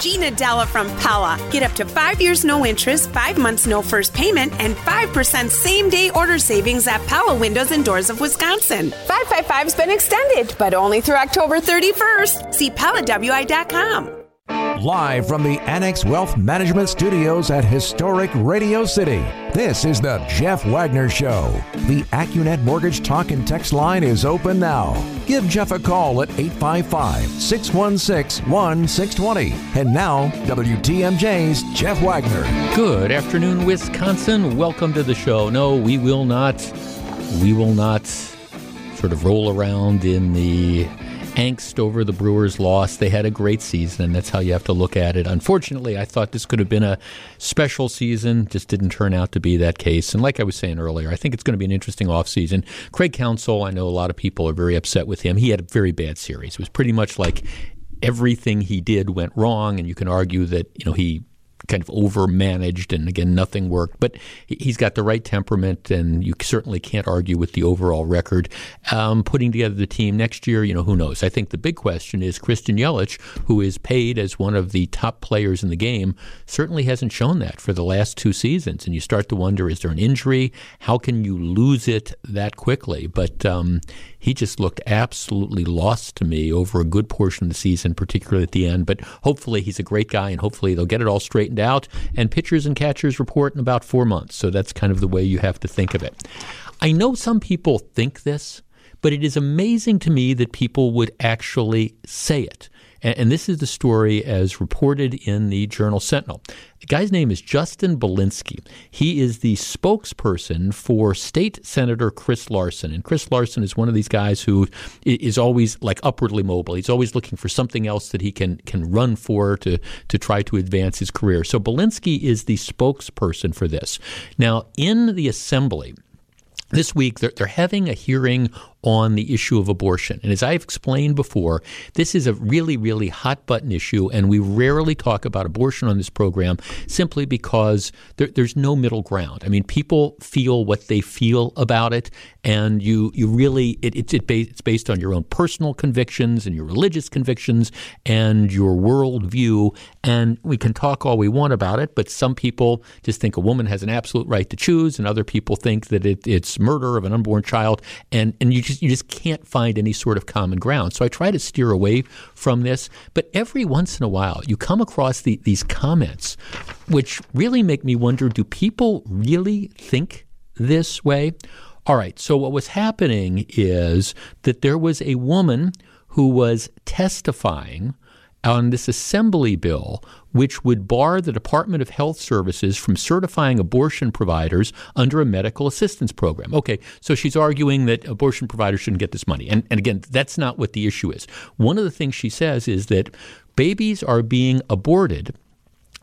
Gina Della from Pella. Get up to five years no interest, five months no first payment, and 5% same day order savings at Pella Windows and Doors of Wisconsin. 555's been extended, but only through October 31st. See PellaWI.com. Live from the Annex Wealth Management Studios at historic Radio City, this is the Jeff Wagner Show. The Accunet Mortgage Talk and Text line is open now. Give Jeff a call at 855 616 1620. And now, WTMJ's Jeff Wagner. Good afternoon, Wisconsin. Welcome to the show. No, we will not, we will not sort of roll around in the angst over the Brewers' loss. They had a great season, and that's how you have to look at it. Unfortunately, I thought this could have been a special season. Just didn't turn out to be that case. And like I was saying earlier, I think it's going to be an interesting offseason. Craig Counsell, I know a lot of people are very upset with him. He had a very bad series. It was pretty much like everything he did went wrong, and you can argue that you know he kind of overmanaged, and again, nothing worked. But he's got the right temperament, and you certainly can't argue with the overall record. Um, putting together the team next year, you know, who knows? I think the big question is Christian Yelich, who is paid as one of the top players in the game, certainly hasn't shown that for the last two seasons. And you start to wonder, is there an injury? How can you lose it that quickly? But um, he just looked absolutely lost to me over a good portion of the season, particularly at the end. But hopefully he's a great guy, and hopefully they'll get it all straightened out. And pitchers and catchers report in about four months. So that's kind of the way you have to think of it. I know some people think this, but it is amazing to me that people would actually say it. And, and this is the story as reported in the Journal Sentinel. The guy's name is Justin Bielinski. He is the spokesperson for State Senator Chris Larson. And Chris Larson is one of these guys who is always like upwardly mobile. He's always looking for something else that he can can run for to to try to advance his career. So Bielinski is the spokesperson for this. Now, in the assembly, this week they're, they're having a hearing on the issue of abortion. And as I've explained before, this is a really, really hot button issue, and we rarely talk about abortion on this program simply because there, there's no middle ground. I mean, people feel what they feel about it, and you, you really, it, it's, it it's based on your own personal convictions and your religious convictions and your worldview. And we can talk all we want about it, but some people just think a woman has an absolute right to choose, and other people think that it, it's murder of an unborn child. And, and you you just can't find any sort of common ground. So I try to steer away from this. But every once in a while, you come across the, these comments, which really make me wonder: Do people really think this way? All right. So what was happening is that there was a woman who was testifying on this assembly bill, which would bar the Department of Health Services from certifying abortion providers under a medical assistance program. Okay, so she's arguing that abortion providers shouldn't get this money. And, and again, that's not what the issue is. One of the things she says is that babies are being aborted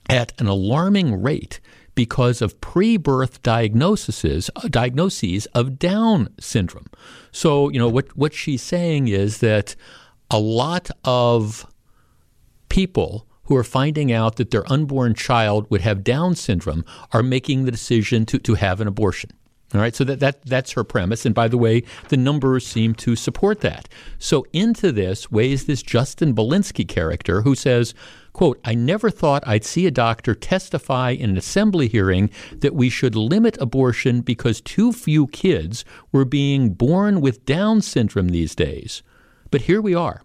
at an alarming rate because of pre-birth diagnoses uh, diagnoses of Down syndrome. So, you know, what what she's saying is that a lot of people who are finding out that their unborn child would have Down syndrome are making the decision to, to have an abortion. All right, so that, that that's her premise. And by the way, the numbers seem to support that. So into this weighs this Justin Bielinski character who says, quote, I never thought I'd see a doctor testify in an assembly hearing that we should limit abortion because too few kids were being born with Down syndrome these days. But here we are.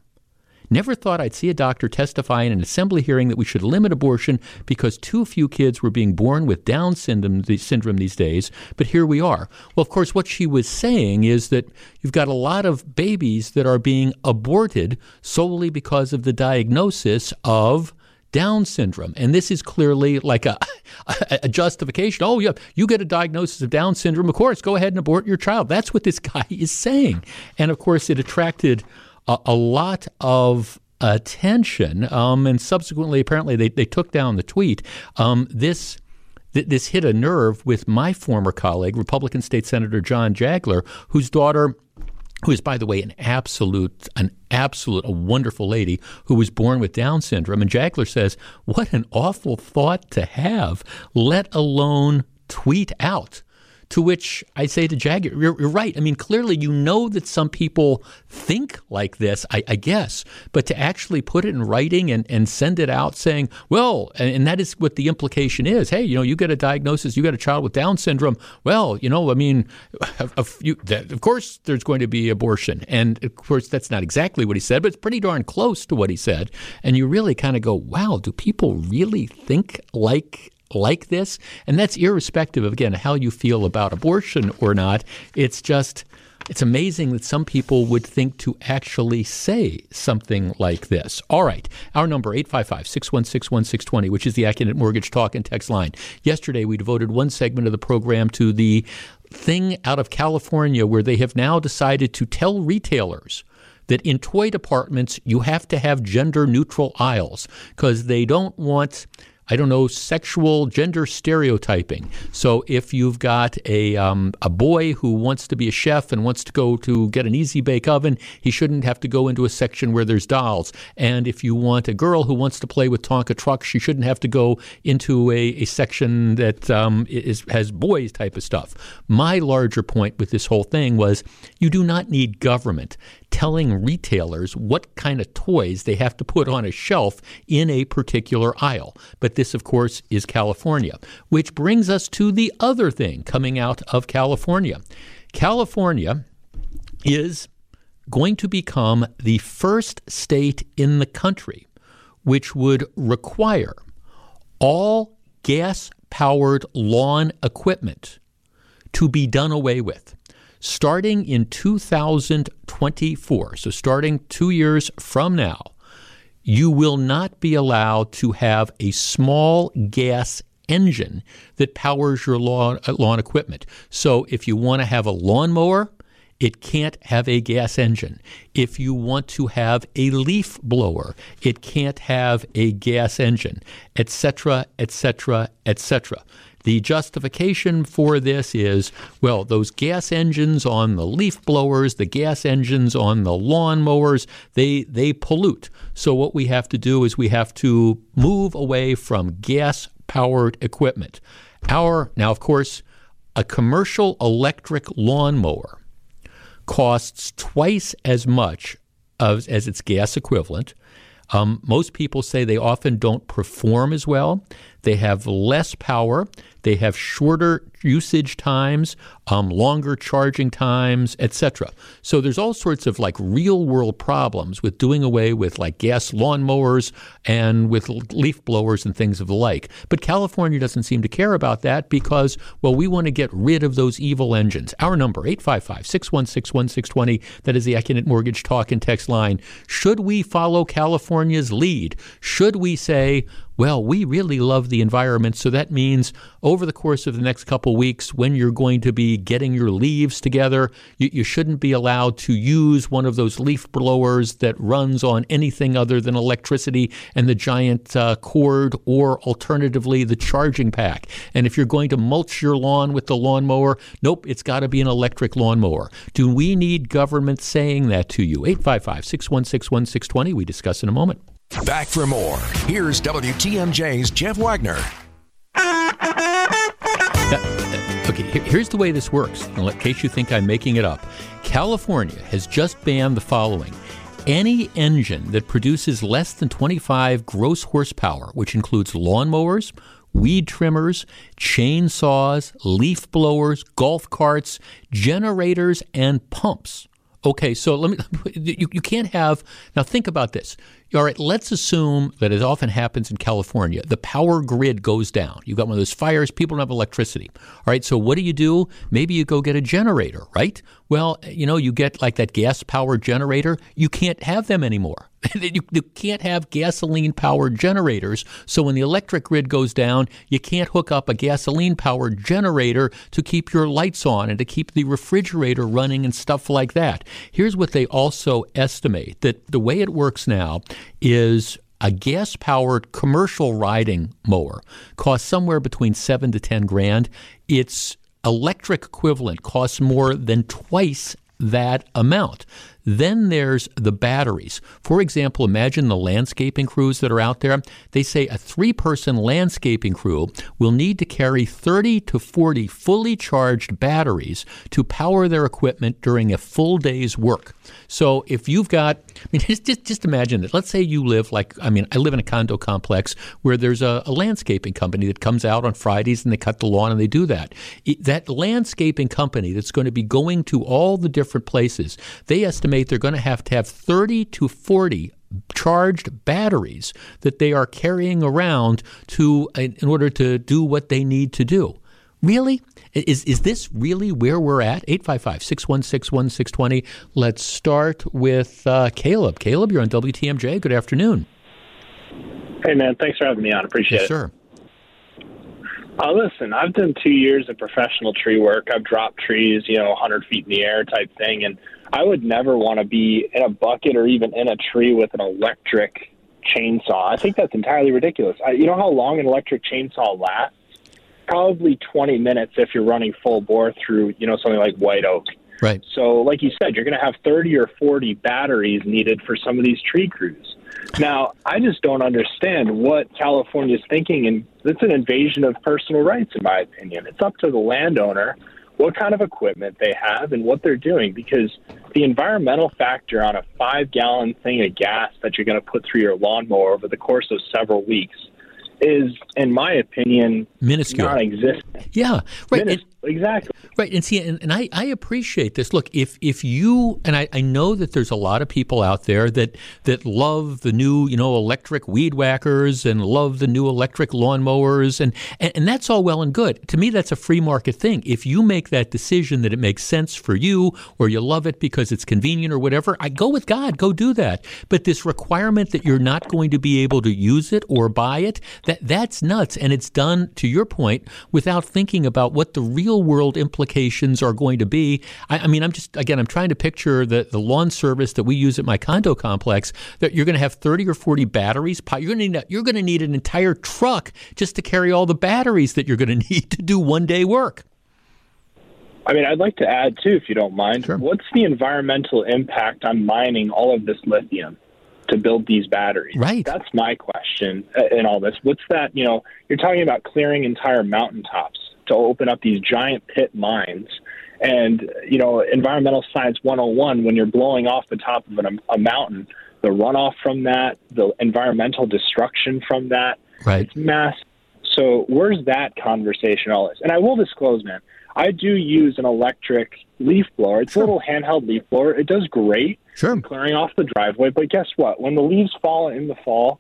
Never thought I'd see a doctor testify in an assembly hearing that we should limit abortion because too few kids were being born with Down syndrome, syndrome these days, but here we are. Well, of course, what she was saying is that you've got a lot of babies that are being aborted solely because of the diagnosis of down syndrome. And this is clearly like a, a, justification. Oh, yeah, you get a diagnosis of Down syndrome. Of course, go ahead and abort your child. That's what this guy is saying. And of course, it attracted a, a lot of attention. Um, and subsequently, apparently, they, they took down the tweet. Um, this this hit a nerve with my former colleague, Republican State Senator John Jagler, whose daughter who is, by the way, an absolute, an absolute, a wonderful lady who was born with Down syndrome. And Jagler says, "What an awful thought to have, let alone tweet out." To which I say to Jag, you're, you're, right. I mean, clearly you know that some people think like this, I, I, guess, but to actually put it in writing and, and send it out saying, well, and, and that is what the implication is. Hey, you know, you get a diagnosis, you got a child with Down syndrome. Well, you know, I mean, of course there's going to be abortion. And of course, that's not exactly what he said, but it's pretty darn close to what he said. And you really kind of go, wow, do people really think like like this. And that's irrespective of, again, how you feel about abortion or not. It's just. It's amazing that some people would think to actually say something like this. All right. Our number, 855-616-1620, which is the Accunet Mortgage Talk and Text line. Yesterday, we devoted one segment of the program to the thing out of California where they have now decided to tell retailers that in toy departments you have to have gender neutral aisles because they don't want I don't know, sexual gender stereotyping. So if you've got a, um, a boy who wants to be a chef and wants to go to get an easy bake oven, he shouldn't have to go into a section where there's dolls. And if you want a girl who wants to play with Tonka trucks, she shouldn't have to go into a, a section that um, is, has boys type of stuff. My larger point with this whole thing was you do not need government telling retailers what kind of toys they have to put on a shelf in a particular aisle. But this, of course, is California, which brings us to the other thing coming out of California. California is going to become the first state in the country which would require all gas powered lawn equipment to be done away with starting in 2024, so starting two years from now, you will not be allowed to have a small gas engine that powers your lawn, uh, lawn equipment. So if you want to have a lawnmower, it can't have a gas engine. If you want to have a leaf blower, it can't have a gas engine, etc., etc., etc. The justification for this is well, those gas engines on the leaf blowers, the gas engines on the lawn mowers, they, they pollute. So, what we have to do is we have to move away from gas powered equipment. Our, now, of course, a commercial electric lawnmower costs twice as much of, as its gas equivalent. Um, most people say they often don't perform as well. They have less power. They have shorter usage times, um, longer charging times, etc. So there's all sorts of like real world problems with doing away with like gas lawnmowers and with leaf blowers and things of the like. But California doesn't seem to care about that because, well, we want to get rid of those evil engines. Our number, 855 616 1620, that is the Accunet Mortgage Talk and Text line. Should we follow California's lead? Should we say, well, we really love the environment, so that means over the course of the next couple weeks, when you're going to be getting your leaves together, you, you, shouldn't be allowed to use one of those leaf blowers that runs on anything other than electricity and the giant uh, cord, or alternatively, the charging pack. And if you're going to mulch your lawn with the lawnmower, nope, it's got to be an electric lawnmower. Do we need government saying that to you? 855 616 1620. We discuss in a moment. Back for more. Here's WTMJ's Jeff Wagner. Uh, okay, here's the way this works, in case you think I'm making it up. California has just banned the following any engine that produces less than 25 gross horsepower, which includes lawnmowers, weed trimmers, chainsaws, leaf blowers, golf carts, generators, and pumps. Okay, so let me. You, you can't have. Now, think about this. All right, let's assume that as often happens in California, the power grid goes down. You've got one of those fires, people don't have electricity. All right, so what do you do? Maybe you go get a generator, right? Well, you know, you get like that gas powered generator, you can't have them anymore. you, you, can't have gasoline powered generators. So when the electric grid goes down, you can't hook up a gasoline powered generator to keep your lights on and to keep the refrigerator running and stuff like that. Here's what they also estimate that the way it works now is a gas powered commercial riding mower costs somewhere between seven to 10 grand. Its electric equivalent costs more than twice that amount. Then there's the batteries. For example, imagine the landscaping crews that are out there. They say a three person landscaping crew will need to carry 30 to 40 fully charged batteries to power their equipment during a full day's work. So if you've got, I mean, just, just imagine that. Let's say you live like, I mean, I live in a condo complex where there's a, a landscaping company that comes out on Fridays and they cut the lawn and they do that. It, that landscaping company that's going to be going to all the different places, they estimate they're going to have to have 30 to 40 charged batteries that they are carrying around to in order to do what they need to do. Really? Is, is this really where we're at? 855 616 1620. Let's start with uh, Caleb. Caleb, you're on WTMJ. Good afternoon. Hey, man. Thanks for having me on. Appreciate yes, it. sir. Uh, listen, I've done two years of professional tree work. I've dropped trees, you know, 100 feet in the air type thing. And I would never want to be in a bucket or even in a tree with an electric chainsaw. I think that's entirely ridiculous. I, you know how long an electric chainsaw lasts? probably 20 minutes if you're running full bore through, you know, something like white oak. Right. So, like you said, you're going to have 30 or 40 batteries needed for some of these tree crews. Now, I just don't understand what California is thinking, and it's an invasion of personal rights, in my opinion. It's up to the landowner what kind of equipment they have and what they're doing because the environmental factor on a five gallon thing of gas that you're going to put through your lawnmower over the course of several weeks is, in my opinion, minuscule, non-existent. Yeah, right. Minis- exactly. Right, and see, and, and I, I appreciate this. Look, if if you and I, I know that there's a lot of people out there that that love the new, you know, electric weed whackers and love the new electric lawnmowers, and, and and that's all well and good. To me, that's a free market thing. If you make that decision that it makes sense for you, or you love it because it's convenient or whatever, I go with God, go do that. But this requirement that you're not going to be able to use it or buy it, that that's nuts, and it's done to your point without thinking about what the real world implications are going to be. I, I, mean, I'm just again, I'm trying to picture the the lawn service that we use at my condo complex. That you're going to have 30 or 40 batteries. You're going to need you're going to need an entire truck just to carry all the batteries that you're going to need to do one day work. I mean, I'd like to add too, if you don't mind. Sure. What's the environmental impact on mining all of this lithium to build these batteries? Right. That's my question uh, in all this. What's that? You know, you're talking about clearing entire mountaintops to open up these giant pit mines. And, you know, environmental science 101, when you're blowing off the top of an, a mountain, the runoff from that, the environmental destruction from that, right. it's massive. So where's that conversation all this? And I will disclose, man, I do use an electric leaf blower. It's sure. a little handheld leaf blower. It does great sure. clearing off the driveway. But guess what? When the leaves fall in the fall,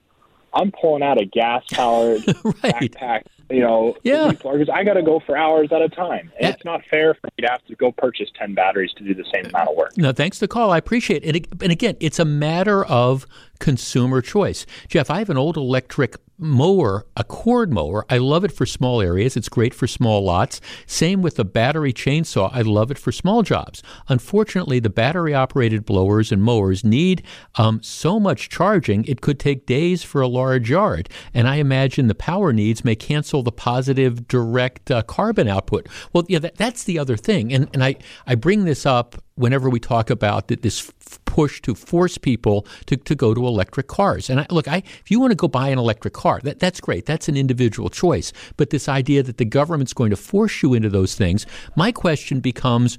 I'm pulling out a gas powered right. backpack, you know, yeah. because I got to go for hours at a time. And yeah. it's not fair for me to have to go purchase 10 batteries to do the same amount of work. No, thanks for the call. I appreciate it. And again, it's a matter of consumer choice. Jeff, I have an old electric mower, a cord mower. I love it for small areas. It's great for small lots. Same with the battery chainsaw. I love it for small jobs. Unfortunately, the battery operated blowers and mowers need um, so much charging, it could take days for a large yard. And I imagine the power needs may cancel the positive direct uh, carbon output. Well, yeah, that, that's the other thing. And, and I, I bring this up whenever we talk about this push to force people to, to go to electric cars. And I, look, I, if you want to go buy an electric car, that, that's great. That's an individual choice. But this idea that the government's going to force you into those things, my question becomes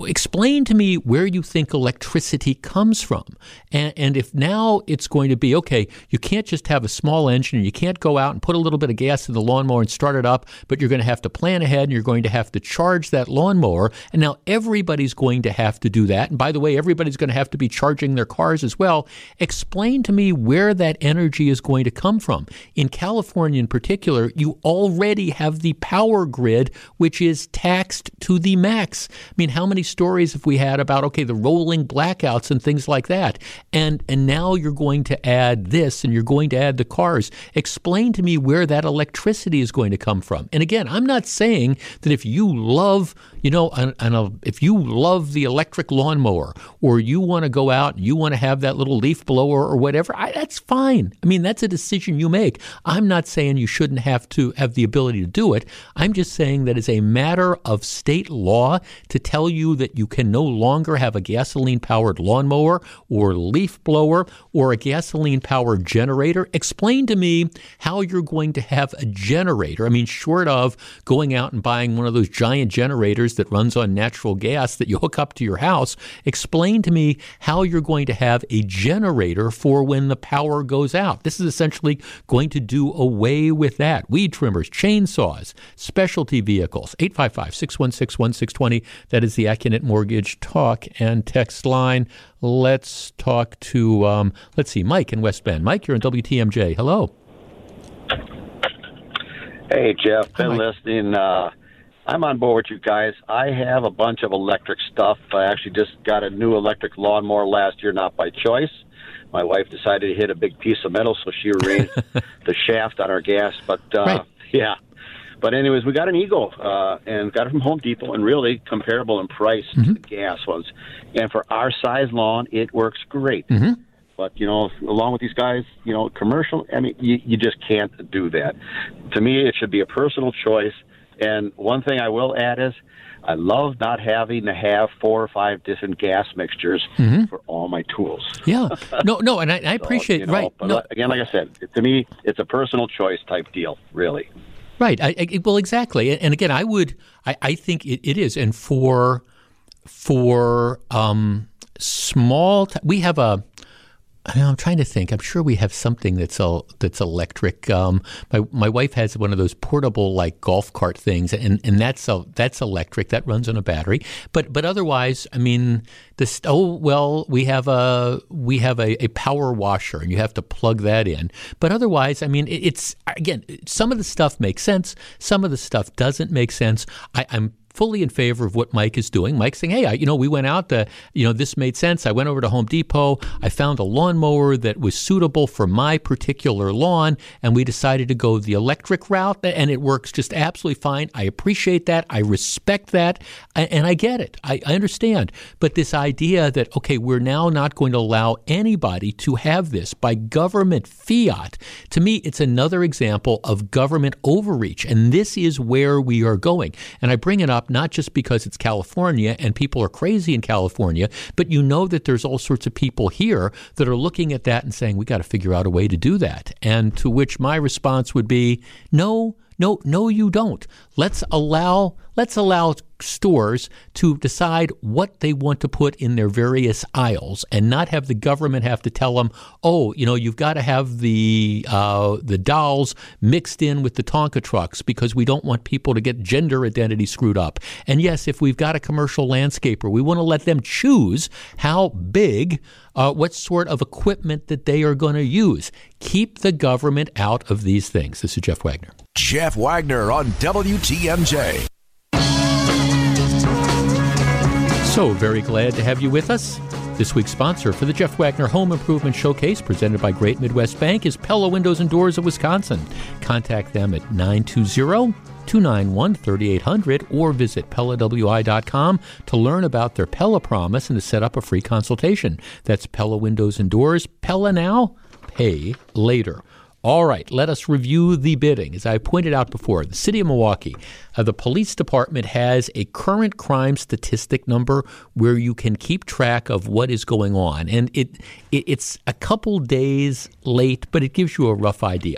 explain to me where you think electricity comes from. And, and, if now it's going to be okay, you can't just have a small engine and you can't go out and put a little bit of gas in the lawnmower and start it up, but you're going to have to plan ahead and you're going to have to charge that lawnmower. And now everybody's going to have to do that. And by the way, everybody's going to have to be charging their cars as well. Explain to me where that energy is going to come from. In California, in particular, you already have the power grid, which is taxed to the max. I mean, how many stories have we had about okay the rolling blackouts and things like that. And and now you're going to add this and you're going to add the cars. Explain to me where that electricity is going to come from. And again i'm not saying that if you love you know an, an, a, if you love the electric lawnmower or you want to go out and you want to have that little leaf blower or whatever I, that's fine i mean that's a decision you make i'm not saying you shouldn't have to have the ability to do it i'm just saying that it's a matter of state law to tell you that you can no longer have a gasoline powered lawnmower or leaf blower or a gasoline powered generator. Explain to me how you're going to have a generator. I mean, short of going out and buying one of those giant generators that runs on natural gas that you hook up to your house, explain to me how you're going to have a generator for when the power goes out. This is essentially going to do away with that. Weed trimmers, chainsaws, specialty vehicles. 855 616 1620. That is the Accunet Mortgage talk and text line. Let's talk to, um, let's see, Mike in West Bend. Mike, you're in WTMJ. Hello. Hey, Jeff. Been listening. Uh, I'm on board with you guys. I have a bunch of electric stuff. I actually just got a new electric lawnmower last year, not by choice. My wife decided to hit a big piece of metal, so she raised the shaft on our gas. But uh, Right. yeah. But anyways, we got an Eagle uh, and got it from Home Depot, and really comparable in price to the gas ones. And for our size lawn, it works great. But you know, along with these guys, you know, commercial. I mean, you, you just can't do that. To me, it should be a personal choice. And one thing I will add is, I love not having to have four or five different gas mixtures for all my tools. Yeah. No, no, and I, I So, appreciate, you know, right. But No, again, like I said, to me, it's a personal choice type deal, really. Right. I, I, well, exactly. And again, I would. I, I think it, it is. And for for um, small, t- we have a. I'm trying to think. I'm sure we have something that's a, that's electric. Um, my my wife has one of those portable like golf cart things, and, and that's a, that's electric. That runs on a battery. But but otherwise, I mean, this. Oh well, we have a we have a, a power washer, and you have to plug that in. But otherwise, I mean, it, it's again, some of the stuff makes sense. Some of the stuff doesn't make sense. I, I'm fully in favor of what Mike is doing. Mike's saying, "Hey, I, you know, we went out. To, you know, this made sense. I went over to Home Depot. I found a lawnmower that was suitable for my particular lawn, and we decided to go the electric route, and it works just absolutely fine. I appreciate that. I respect that, and I get it. I, I understand. But this idea that okay, we're now not going to allow anybody to have this by government fiat. To me, it's another example of government overreach, and this is where we are going. And I bring it up not just because it's California and people are crazy in California, but you know that there's all sorts of people here that are looking at that and saying, we got to figure out a way to do that. And to which my response would be, no, no, no, you don't. Let's allow let's allow stores to decide what they want to put in their various aisles, and not have the government have to tell them, oh, you know, you've got to have the uh, the dolls mixed in with the Tonka trucks because we don't want people to get gender identity screwed up. And yes, if we've got a commercial landscaper, we want to let them choose how big, uh, what sort of equipment that they are going to use. Keep the government out of these things. This is Jeff Wagner. Jeff Wagner on WTMJ. So very glad to have you with us. This week's sponsor for the Jeff Wagner Home Improvement Showcase, presented by Great Midwest Bank, is Pella Windows and Doors of Wisconsin. Contact them at 920 291 3800 or visit PellaWI.com to learn about their Pella promise and to set up a free consultation. That's Pella Windows and Doors. Pella now, pay later. All right, let us review the bidding. As I pointed out before, the city of Milwaukee, uh, the police department has a current crime statistic number where you can keep track of what is going on, and it, it it's a couple days late, but it gives you a rough idea.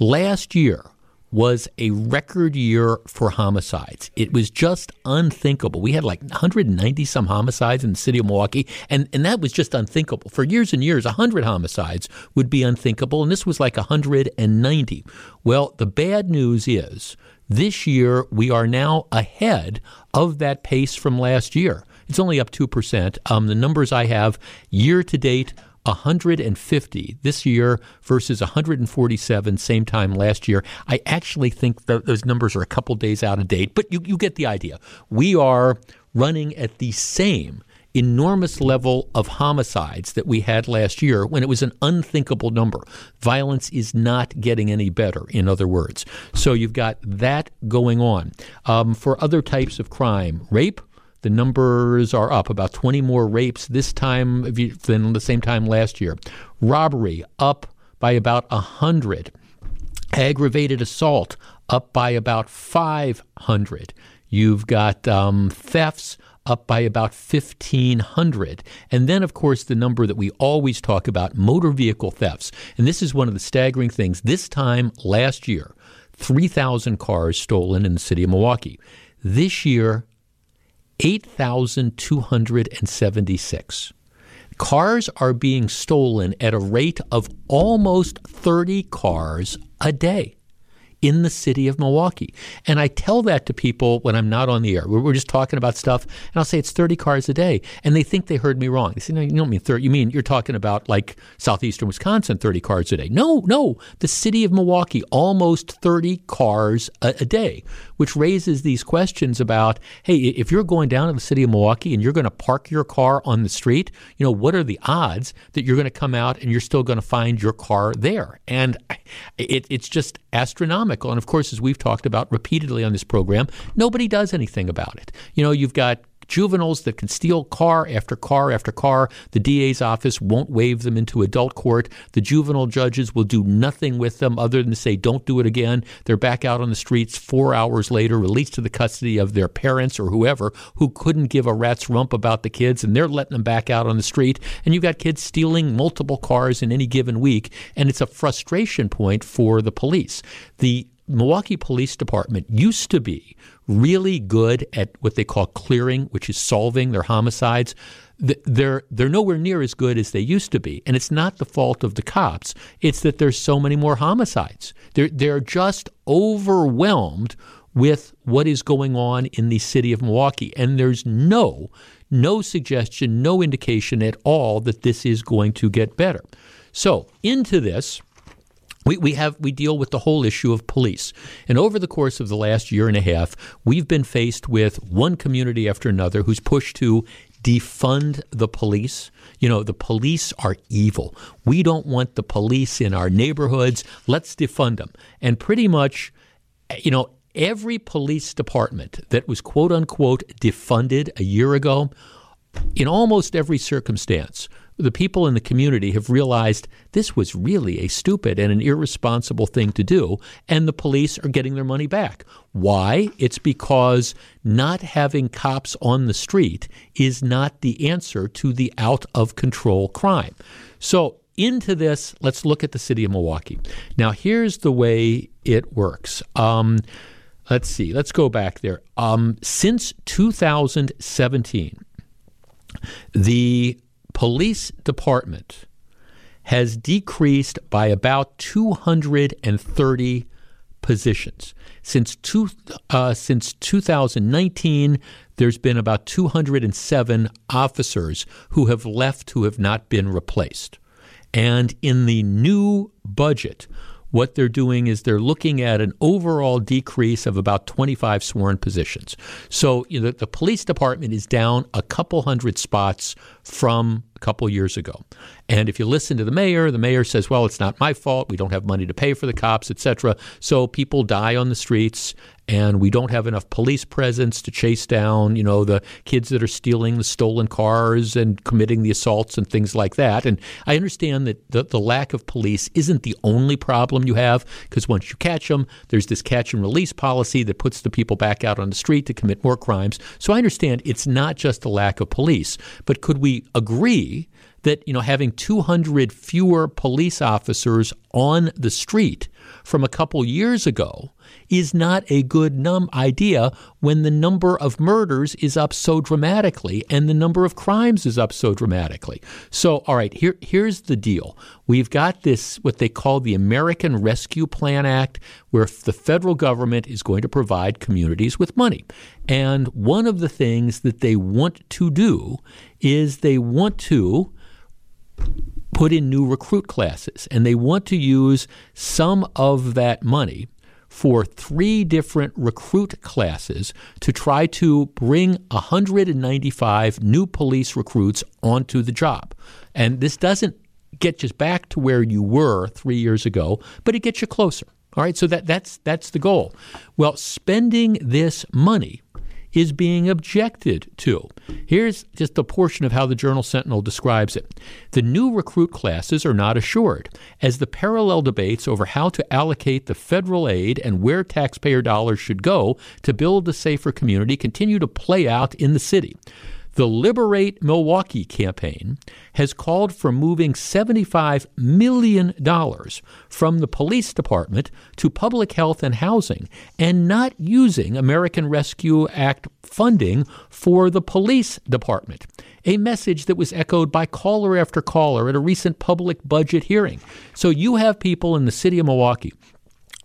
Last year, was a record year for homicides. It was just unthinkable. We had like 190 some homicides in the city of Milwaukee, and, and that was just unthinkable. For years and years, 100 homicides would be unthinkable, and this was like 190. Well, the bad news is this year we are now ahead of that pace from last year. It's only up 2%. Um, the numbers I have year to date 150 this year versus 147 same time last year. I actually think th- those numbers are a couple days out of date, but you, you get the idea. We are running at the same enormous level of homicides that we had last year when it was an unthinkable number. Violence is not getting any better, in other words. So you've got that going on. Um, for other types of crime, rape, the numbers are up about 20 more rapes this time than the same time last year. Robbery up by about 100. Aggravated assault up by about 500. You've got um, thefts up by about 1,500. And then, of course, the number that we always talk about motor vehicle thefts. And this is one of the staggering things. This time last year, 3,000 cars stolen in the city of Milwaukee. This year, 8,276. Cars are being stolen at a rate of almost 30 cars a day in the city of Milwaukee. And I tell that to people when I'm not on the air. We're, just talking about stuff, and I'll say it's 30 cars a day. And they think they heard me wrong. They say, no, you don't mean 30. You mean you're talking about like southeastern Wisconsin, 30 cars a day. No, no. The city of Milwaukee, almost 30 cars a, a day, which raises these questions about, hey, if you're going down to the city of Milwaukee and you're going to park your car on the street, you know, what are the odds that you're going to come out and you're still going to find your car there? And it, it's just astronomical. And of course, as we've talked about repeatedly on this program, nobody does anything about it. You know, you've got juveniles that can steal car after car after car. The DA's office won't waive them into adult court. The juvenile judges will do nothing with them other than say, don't do it again. They're back out on the streets four hours later, released to the custody of their parents or whoever who couldn't give a rat's rump about the kids, and they're letting them back out on the street. And you've got kids stealing multiple cars in any given week, and it's a frustration point for the police. The Milwaukee Police Department used to be really good at what they call clearing, which is solving their homicides. They're they're nowhere near as good as they used to be, and it's not the fault of the cops. It's that there's so many more homicides. They're they're just overwhelmed with what is going on in the city of Milwaukee, and there's no no suggestion, no indication at all that this is going to get better. So into this we, we have we deal with the whole issue of police. And over the course of the last year and a half, we've been faced with one community after another who's pushed to defund the police. You know, the police are evil. We don't want the police in our neighborhoods. Let's defund them. And pretty much, you know, every police department that was quote unquote defunded a year ago, in almost every circumstance, the people in the community have realized this was really a stupid and an irresponsible thing to do, and the police are getting their money back. Why? It's because not having cops on the street is not the answer to the out of control crime. So, into this, let's look at the city of Milwaukee. Now, here's the way it works. Um, let's see, let's go back there. Um, since 2017, the police department has decreased by about 230 positions. Since, two, uh, since 2019, there's been about 207 officers who have left who have not been replaced. And in the new budget, what they're doing is they're looking at an overall decrease of about 25 sworn positions. So you know, the police department is down a couple hundred spots from a couple years ago. And if you listen to the mayor, the mayor says, "Well, it's not my fault. We don't have money to pay for the cops, etc." So people die on the streets and we don't have enough police presence to chase down, you know, the kids that are stealing the stolen cars and committing the assaults and things like that. And I understand that the, the lack of police isn't the only problem you have because once you catch them, there's this catch and release policy that puts the people back out on the street to commit more crimes. So I understand it's not just the lack of police, but could we agree that you know having 200 fewer police officers on the street from a couple years ago is not a good num idea when the number of murders is up so dramatically and the number of crimes is up so dramatically. So, all right, here here's the deal. We've got this what they call the American Rescue Plan Act where the federal government is going to provide communities with money. And one of the things that they want to do is they want to put in new recruit classes, and they want to use some of that money for three different recruit classes to try to bring 195 new police recruits onto the job. And this doesn't get you back to where you were three years ago, but it gets you closer. All right, so that, that's that's the goal. Well, spending this money is being objected to. Here's just a portion of how the Journal Sentinel describes it. The new recruit classes are not assured, as the parallel debates over how to allocate the federal aid and where taxpayer dollars should go to build a safer community continue to play out in the city. The Liberate Milwaukee campaign has called for moving $75 million from the police department to public health and housing and not using American Rescue Act funding for the police department. A message that was echoed by caller after caller at a recent public budget hearing. So you have people in the city of Milwaukee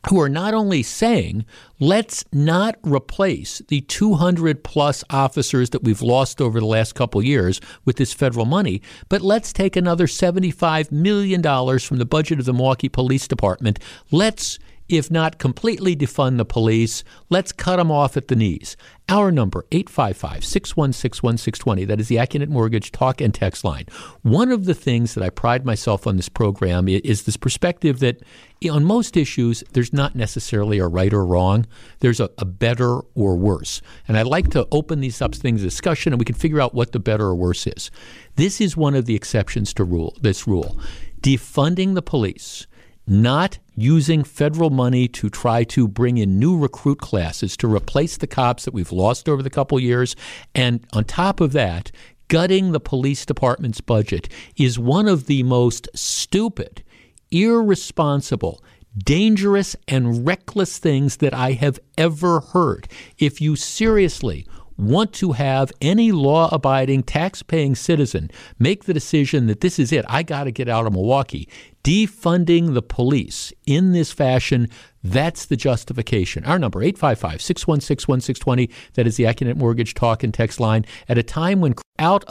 who are not only saying, let's not replace the 200 plus officers that we've lost over the last couple years with this federal money, but let's take another $75 million from the budget of the Milwaukee Police Department. Let's if not completely defund the police, let's cut them off at the knees. Our number, 855 616 1620. That is the Accunet Mortgage talk and text line. One of the things that I pride myself on this program is this perspective that on most issues, there's not necessarily a right or wrong. There's a, a better or worse. And I like to open these up things discussion and we can figure out what the better or worse is. This is one of the exceptions to rule this rule. Defunding the police not using federal money to try to bring in new recruit classes to replace the cops that we've lost over the couple years. And on top of that, gutting the police department's budget is one of the most stupid, irresponsible, dangerous, and reckless things that I have ever heard. If you seriously want to have any law abiding, tax paying citizen make the decision that this is it, I got to get out of Milwaukee, defunding the police in this fashion, that's the justification. Our number, 855 616 1620. That is the Accunet Mortgage talk and text line at a time when out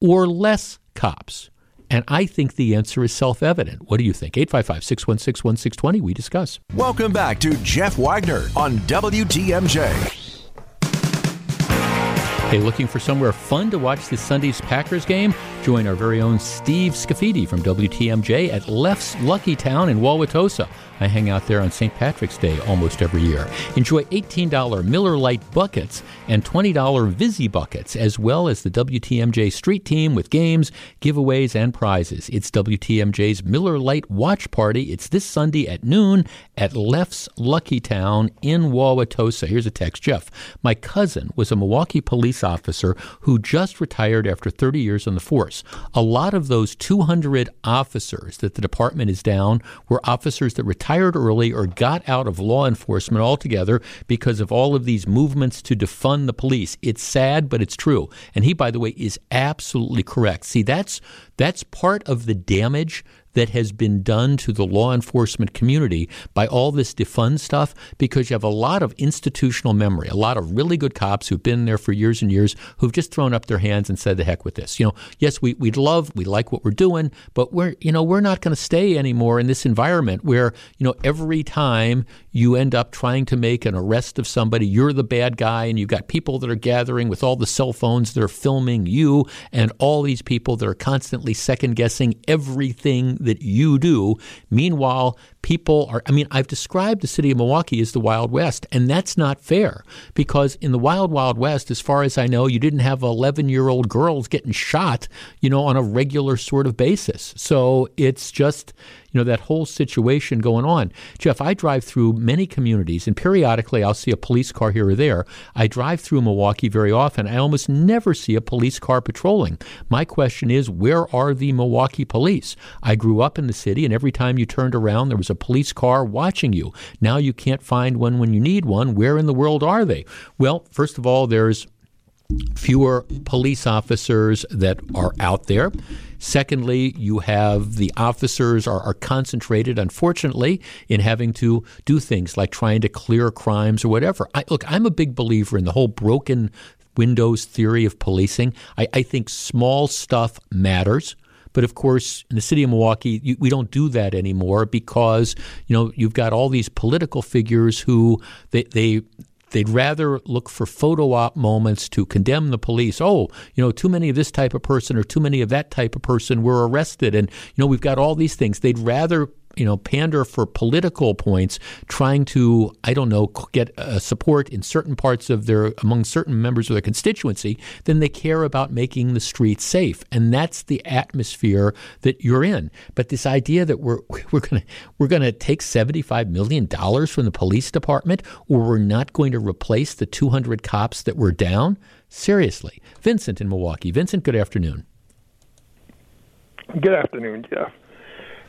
or less cops. And I think the answer is self evident. What do you think? 855 616 1620. We discuss. Welcome back to Jeff Wagner on WTMJ. Hey, looking for somewhere fun to watch this Sunday's Packers game? Join our very own Steve Scafidi from WTMJ at Leff's Lucky Town in Wauwatosa. I hang out there on St. Patrick's Day almost every year. Enjoy $18 Miller Lite buckets and $20 Vizzy buckets, as well as the WTMJ Street Team with games, giveaways, and prizes. It's WTMJ's Miller Lite Watch Party. It's this Sunday at noon at Leff's Lucky Town in Wauwatosa. Here's a text Jeff, my cousin was a Milwaukee police officer who just retired after 30 years on the force. A lot of those 200 officers that the department is down were officers that retired retired early or got out of law enforcement altogether because of all of these movements to defund the police. It's sad, but it's true. And he, by the way, is absolutely correct. See, that's that's part of the damage that has been done to the law enforcement community by all this defund stuff because you have a lot of institutional memory, a lot of really good cops who've been there for years and years who've just thrown up their hands and said the heck with this. You know, yes, we we love, we like what we're doing, but we're you know, we're not going to stay anymore in this environment where, you know, every time you end up trying to make an arrest of somebody, you're the bad guy and you've got people that are gathering with all the cell phones that are filming you and all these people that are constantly second guessing everything that you do. Meanwhile, people are, I mean, I've described the city of Milwaukee as the Wild West, and that's not fair because in the Wild, Wild West, as far as I know, you didn't have 11 year old girls getting shot, you know, on a regular sort of basis. So it's just, you know, that whole situation going on. Jeff, I drive through many communities, and periodically I'll see a police car here or there. I drive through Milwaukee very often. I almost never see a police car patrolling. My question is, where are the Milwaukee police? I grew up in the city, and every time you turned around, there was a police car watching you. Now you can't find one when you need one. Where in the world are they? Well, first of all, there's fewer police officers that are out there. Secondly, you have the officers are, are, concentrated, unfortunately, in having to do things like trying to clear crimes or whatever. I, look, I'm a big believer in the whole broken windows theory of policing. I, I think small stuff matters. But of course, in the city of Milwaukee, you, we don't do that anymore because you know you've got all these political figures who they, they They'd rather look for photo op moments to condemn the police. Oh, you know, too many of this type of person or too many of that type of person were arrested. And, you know, we've got all these things. They'd rather you know, pander for political points, trying to, I don't know, get uh, support in certain parts of their, among certain members of their constituency, then they care about making the streets safe. And that's the atmosphere that you're in. But this idea that we're, we're going we're going to take $75 million from the police department, or we're not going to replace the 200 cops that were down, seriously. Vincent in Milwaukee. Vincent, good afternoon. Good afternoon, Jeff.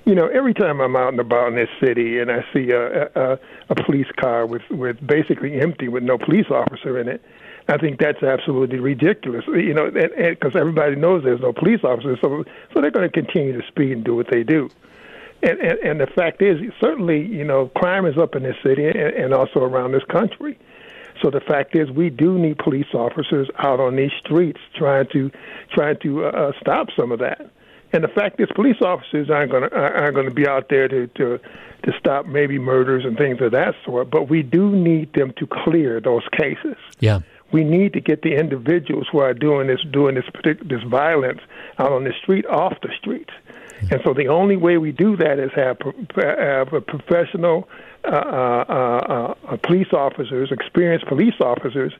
You know, every time I'm out and about in this city and I see a, a, a police car with, with basically empty with no police officer in it, I think that's absolutely ridiculous. You know, because everybody knows there's no police officers, so so they're going to continue to speed and do what they do. And, and and the fact is, certainly, you know, crime is up in this city and, and also around this country. So the fact is, we do need police officers out on these streets trying to trying to uh, stop some of that. And the fact is, police officers aren't going to aren't going to be out there to, to to stop maybe murders and things of that sort. But we do need them to clear those cases. Yeah. We need to get the individuals who are doing this doing this this violence out on the street off the streets. And so the only way we do that is have, have a professional uh, uh, uh, police officers, experienced police officers,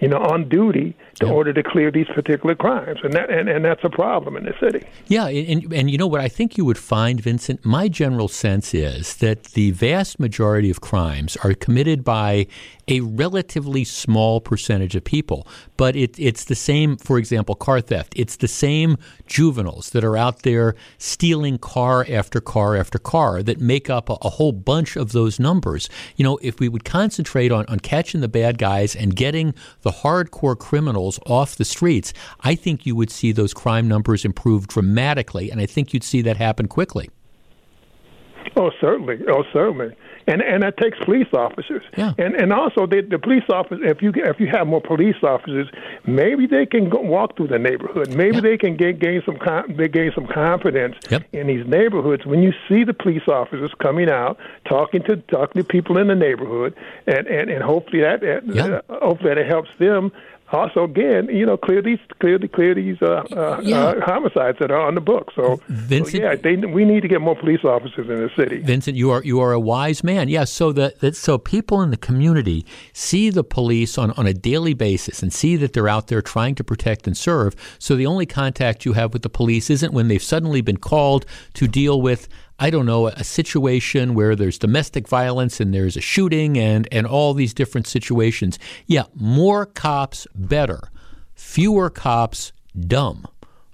you know, on duty in order to clear these particular crimes, and that and, and that's a problem in the city. Yeah, and and you know what I think you would find, Vincent. My general sense is that the vast majority of crimes are committed by a relatively small percentage of people, but it, it's the same. For example, car theft. It's the same juveniles that are out there stealing car after car after car that make up a, a whole bunch of those numbers. You know, if we would concentrate on on catching the bad guys and getting the hardcore criminals off the streets, I think you would see those crime numbers improve dramatically, and I think you'd see that happen quickly. Oh, certainly. Oh, certainly. And and that takes police officers. Yeah. And and also the, the police officers. If you if you have more police officers, maybe they can go, walk through the neighborhood. Maybe they can get, gain some they gain some confidence yep. in these neighborhoods. When you see the police officers coming out, talking to talking to people in the neighborhood, and and, and hopefully that, yeah. uh, hopefully that helps them also again, you know, clear these clear the, clear these uh, uh, yeah. uh, homicides that are on the book. So, Vincent, so yeah, they, we need to get more police officers in the city. Vincent, you are you are a wise man. Yeah, so that, that so people in the community see the police on, on a daily basis and see that they're out there trying to protect and serve. So the only contact you have with the police isn't when they've suddenly been called to deal with I don't know, a situation where there's domestic violence and there's a shooting and, and all these different situations. Yeah, more cops, better. Fewer cops, dumb.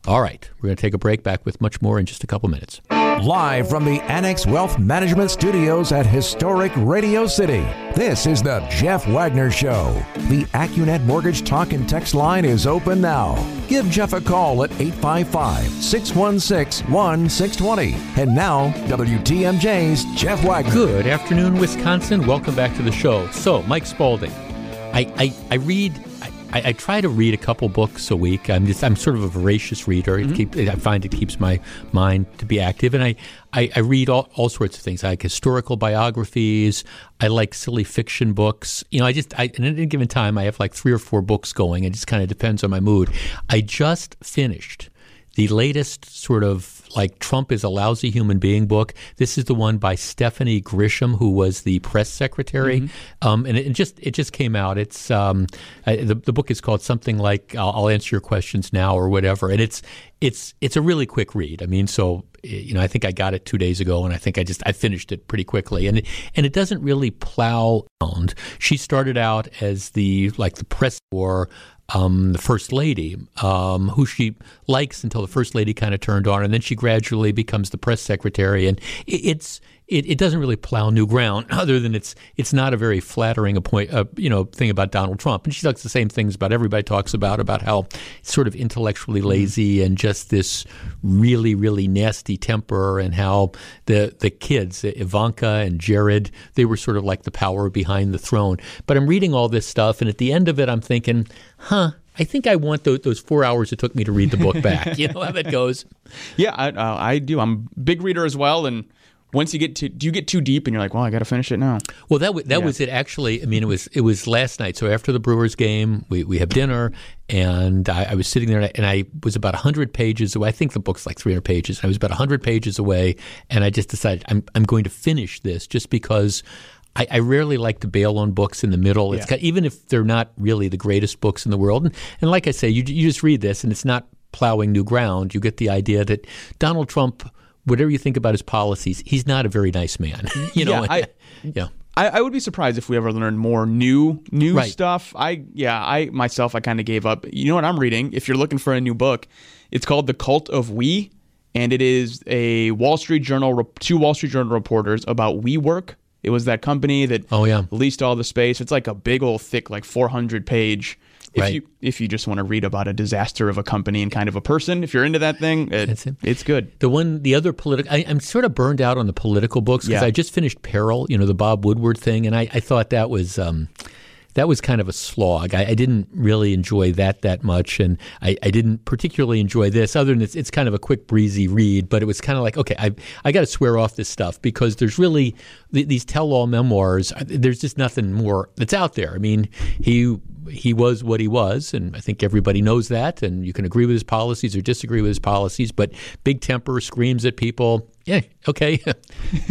All right, we're going to take a break back with much more in just a couple minutes. Live from the Annex Wealth Management Studios at historic Radio City, this is the Jeff Wagner Show. The Accunet Mortgage Talk and Text line is open now. Give Jeff a call at 855 616 1620. And now, WTMJ's Jeff Wagner. Good afternoon, Wisconsin. Welcome back to the show. So, Mike Spalding, I, I, I read I, I, try to read a couple books a week. I'm just I'm sort of a voracious reader. Mm-hmm. Keep, I find it keeps my mind to be active, and I I, I read all, all sorts of things. I like historical biographies. I like silly fiction books. You know, I just I, at any given time I have like three or four books going. It just kind of depends on my mood. I just finished the latest sort of like Trump is a lousy human being book. This is the one by Stephanie Grisham, who was the press secretary, mm-hmm. um, and it, it, just it just came out. It's um, the the book is called something like I'll, I'll, answer your questions now or whatever, and it's it's it's a really quick read. I mean, so you know, I think I got it two days ago, and I think I just I finished it pretty quickly, and it, and it doesn't really plow around. She started out as the like the press for um, the first lady, um, who she likes until the first lady kind of turned on, and then she gradually becomes the press secretary, and it, it's it, it, doesn't really plow new ground, other than it's it's not a very flattering appoint, uh, you know thing about Donald Trump, and she talks the same things about everybody talks about about how sort of intellectually mm-hmm. lazy and just this really really nasty temper, and how the the kids Ivanka and Jared they were sort of like the power behind the throne. But I'm reading all this stuff, and at the end of it, I'm thinking, huh. I think I want those, those, four hours it took me to read the book back. you know how that goes. Yeah, I, uh, I do. I'm a big reader as well, and once you get to do you get too deep and you're like, well, I got to finish it now. Well, that w- that yeah. was it. Actually, I mean, it was it was last night. So after the Brewers game, we we have dinner, and I, I was sitting there, and I, and I was about hundred pages away. I think the book's like 300 pages. I was about hundred pages away, and I just decided I'm I'm going to finish this just because. I, I, rarely like to bail on books in the middle. It's yeah. even if they're not really the greatest books in the world. And, and like I say, you you just read this, and it's not plowing new ground. You get the idea that Donald Trump whatever you think about his policies, he's not a very nice man. you know, yeah, I, yeah. I, I, would be surprised if we ever learned more new new right. stuff. I yeah, I myself I kind of gave up. You know what I'm reading? If you're looking for a new book, it's called The Cult of We, and it is a Wall Street Journal two Wall Street Journal reporters about WeWork. It was that company that oh yeah leased all the space. It's like a big old thick like 400 page if right. you if you just want to read about a disaster of a company and kind of a person, if you're into that thing, it, it. it's good. The one, the other political, I'm sort of burned out on the political books because yeah. I just finished Peril, you know, the Bob Woodward thing, and I, I thought that was. Um, that was kind of a slog. I, I, didn't really enjoy that that much, and I, I, didn't particularly enjoy this. Other than it's, it's kind of a quick, breezy read, but it was kind of like, okay, I I got to swear off this stuff because there's really these tell-all memoirs. There's just nothing more that's out there. I mean, he he was what he was, and I think everybody knows that. And you can agree with his policies or disagree with his policies, but big temper screams at people. Yeah, okay,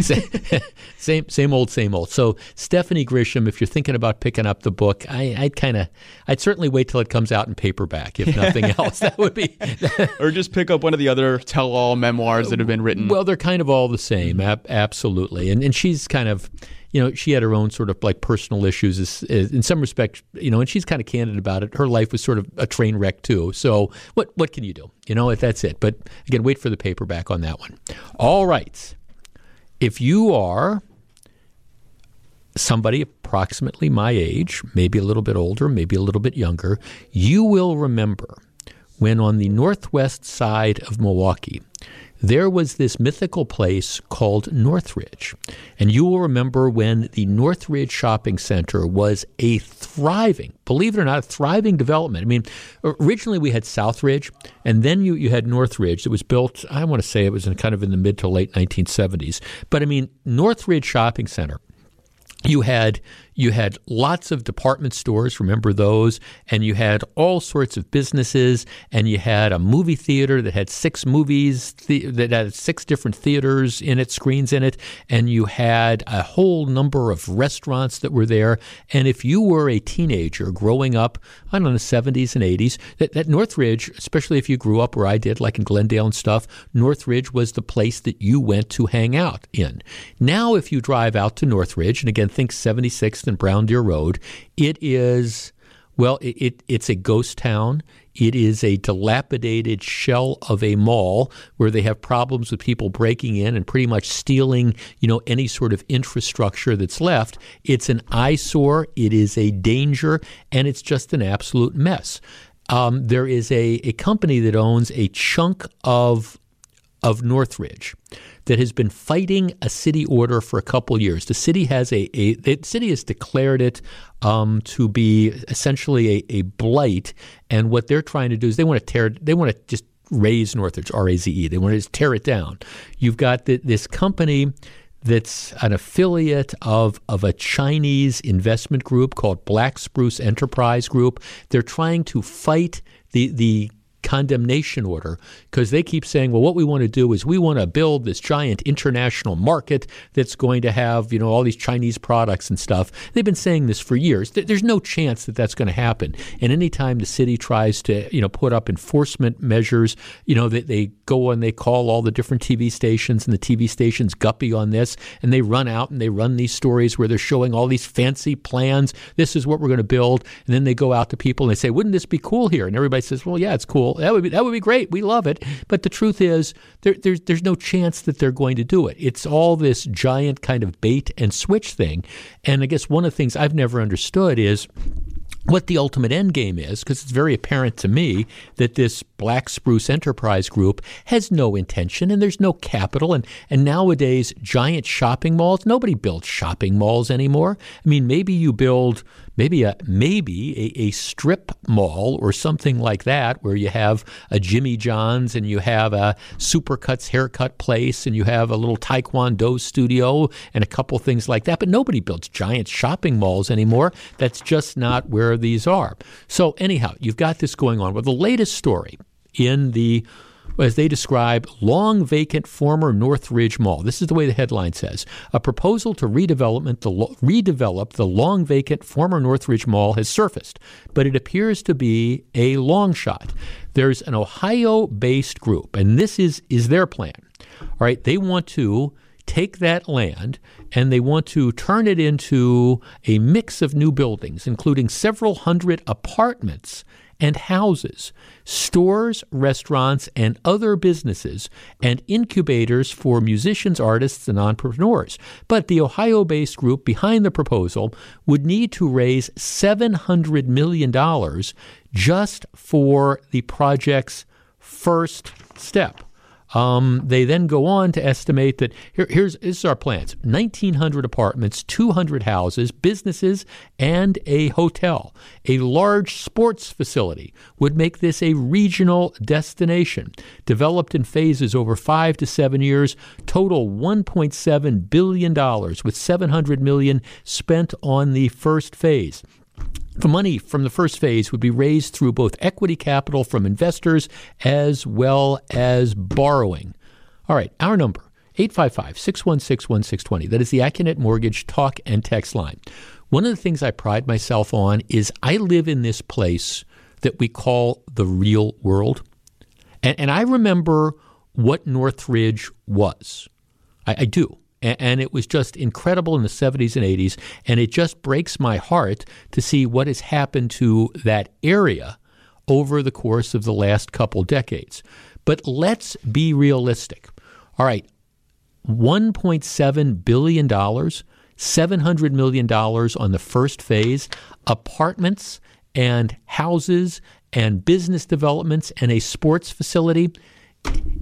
same same old, same old. So Stephanie Grisham, if you're thinking about picking up the book, I, I'd kind of, I'd certainly wait till it comes out in paperback, if nothing else. That would be, or just pick up one of the other tell-all memoirs that have been written. Well, they're kind of all the same, ab- absolutely. And and she's kind of you know, she had her own sort of like personal issues in some respect, you know, and she's kind of candid about it. Her life was sort of a train wreck too. So what what can you do? You know, that's it. But again, wait for the paperback on that one. All right. If you are somebody approximately my age, maybe a little bit older, maybe a little bit younger, you will remember when on the northwest side of Milwaukee, there was this mythical place called Northridge. And you will remember when the Northridge Shopping Center was a thriving, believe it or not, a thriving development. I mean, originally we had Southridge, and then you, you had Northridge. It was built, I want to say it was in kind of in the mid to late 1970s. But I mean, Northridge Shopping Center you had you had lots of department stores, remember those, and you had all sorts of businesses, and you had a movie theater that had six movies that had six different theaters in it, screens in it, and you had a whole number of restaurants that were there. And if you were a teenager growing up, I don't know, the 70s and 80s, that, that Northridge, especially if you grew up where I did, like in Glendale and stuff, Northridge was the place that you went to hang out in. Now, if you drive out to Northridge, and again, think 76 and Brown Deer Road. It is, well, it, it, it's a ghost town. It is a dilapidated shell of a mall where they have problems with people breaking in and pretty much stealing, you know, any sort of infrastructure that's left. It's an eyesore. It is a danger, and it's just an absolute mess. Um, there is a, a company that owns a chunk of of Northridge that has been fighting a city order for a couple years. The city has a, a the city has declared it um, to be essentially a, a blight, and what they're trying to do is they want to tear they want to just raze Northridge R A Z E. They want to just tear it down. You've got the, this company that's an affiliate of, of a Chinese investment group called Black Spruce Enterprise Group. They're trying to fight the the condemnation order because they keep saying, well, what we want to do is we want to build this giant international market that's going to have, you know, all these Chinese products and stuff. They've been saying this for years. There's no chance that that's going to happen. And anytime the city tries to, you know, put up enforcement measures, you know, they, they go and they call all the different TV stations and the TV stations guppy on this and they run out and they run these stories where they're showing all these fancy plans. This is what we're going to build. And then they go out to people and they say, wouldn't this be cool here? And everybody says, well, yeah, it's cool. That would be that would be great. We love it. But the truth is, there, there's there's no chance that they're going to do it. It's all this giant kind of bait and switch thing. And I guess one of the things I've never understood is what the ultimate end game is, because it's very apparent to me that this Black Spruce Enterprise Group has no intention and there's no capital. And, and nowadays, giant shopping malls, nobody builds shopping malls anymore. I mean, maybe you build maybe a maybe a, a strip mall or something like that, where you have a Jimmy John's and you have a Supercuts haircut place and you have a little Taekwondo studio and a couple things like that. But nobody builds giant shopping malls anymore. That's just not where these are. So anyhow, you've got this going on. Well, the latest story in the as they describe long vacant former Northridge Mall. This is the way the headline says. A proposal to redevelopment the redevelop the long vacant former Northridge Mall has surfaced, but it appears to be a long shot. There's an Ohio-based group, and this is is their plan. All right, they want to take that land and they want to turn it into a mix of new buildings, including several hundred apartments and houses, stores, restaurants, and other businesses, and incubators for musicians, artists, and entrepreneurs. But the Ohio based group behind the proposal would need to raise $700 million just for the project's first step. Um, they then go on to estimate that here, here's this is our plans: 1,900 apartments, 200 houses, businesses, and a hotel. A large sports facility would make this a regional destination, developed in phases over five to seven years. Total 1.7 billion dollars, with 700 million spent on the first phase. The money from the first phase would be raised through both equity capital from investors as well as borrowing. All right, our number 855 616 1620. That is the Accunet Mortgage talk and text line. One of the things I pride myself on is I live in this place that we call the real world. And, and I remember what Northridge was. I, I do and it was just incredible in the 70s and 80s. And it just breaks my heart to see what has happened to that area over the course of the last couple decades. But let's be realistic. All right, $1.7 billion, $700 million on the first phase, apartments and houses and business developments and a sports facility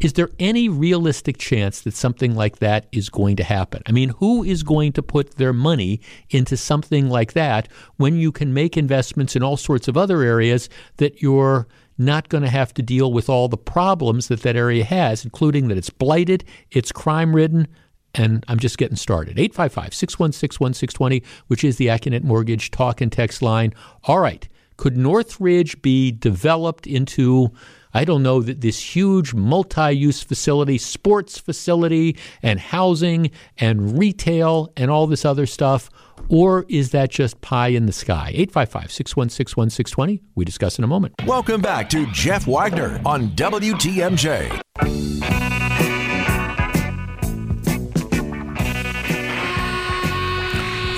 is there any realistic chance that something like that is going to happen? I mean, who is going to put their money into something like that when you can make investments in all sorts of other areas that you're not going to have to deal with all the problems that that area has, including that it's blighted, it's crime ridden, and I'm just getting started. 855 616 1620, which is the Accunet Mortgage talk and text line. All right. Could Northridge be developed into I don't know, that this huge multi use facility, sports facility, and housing and retail and all this other stuff? Or is that just pie in the sky? 855 616 1620. We discuss in a moment. Welcome back to Jeff Wagner on WTMJ.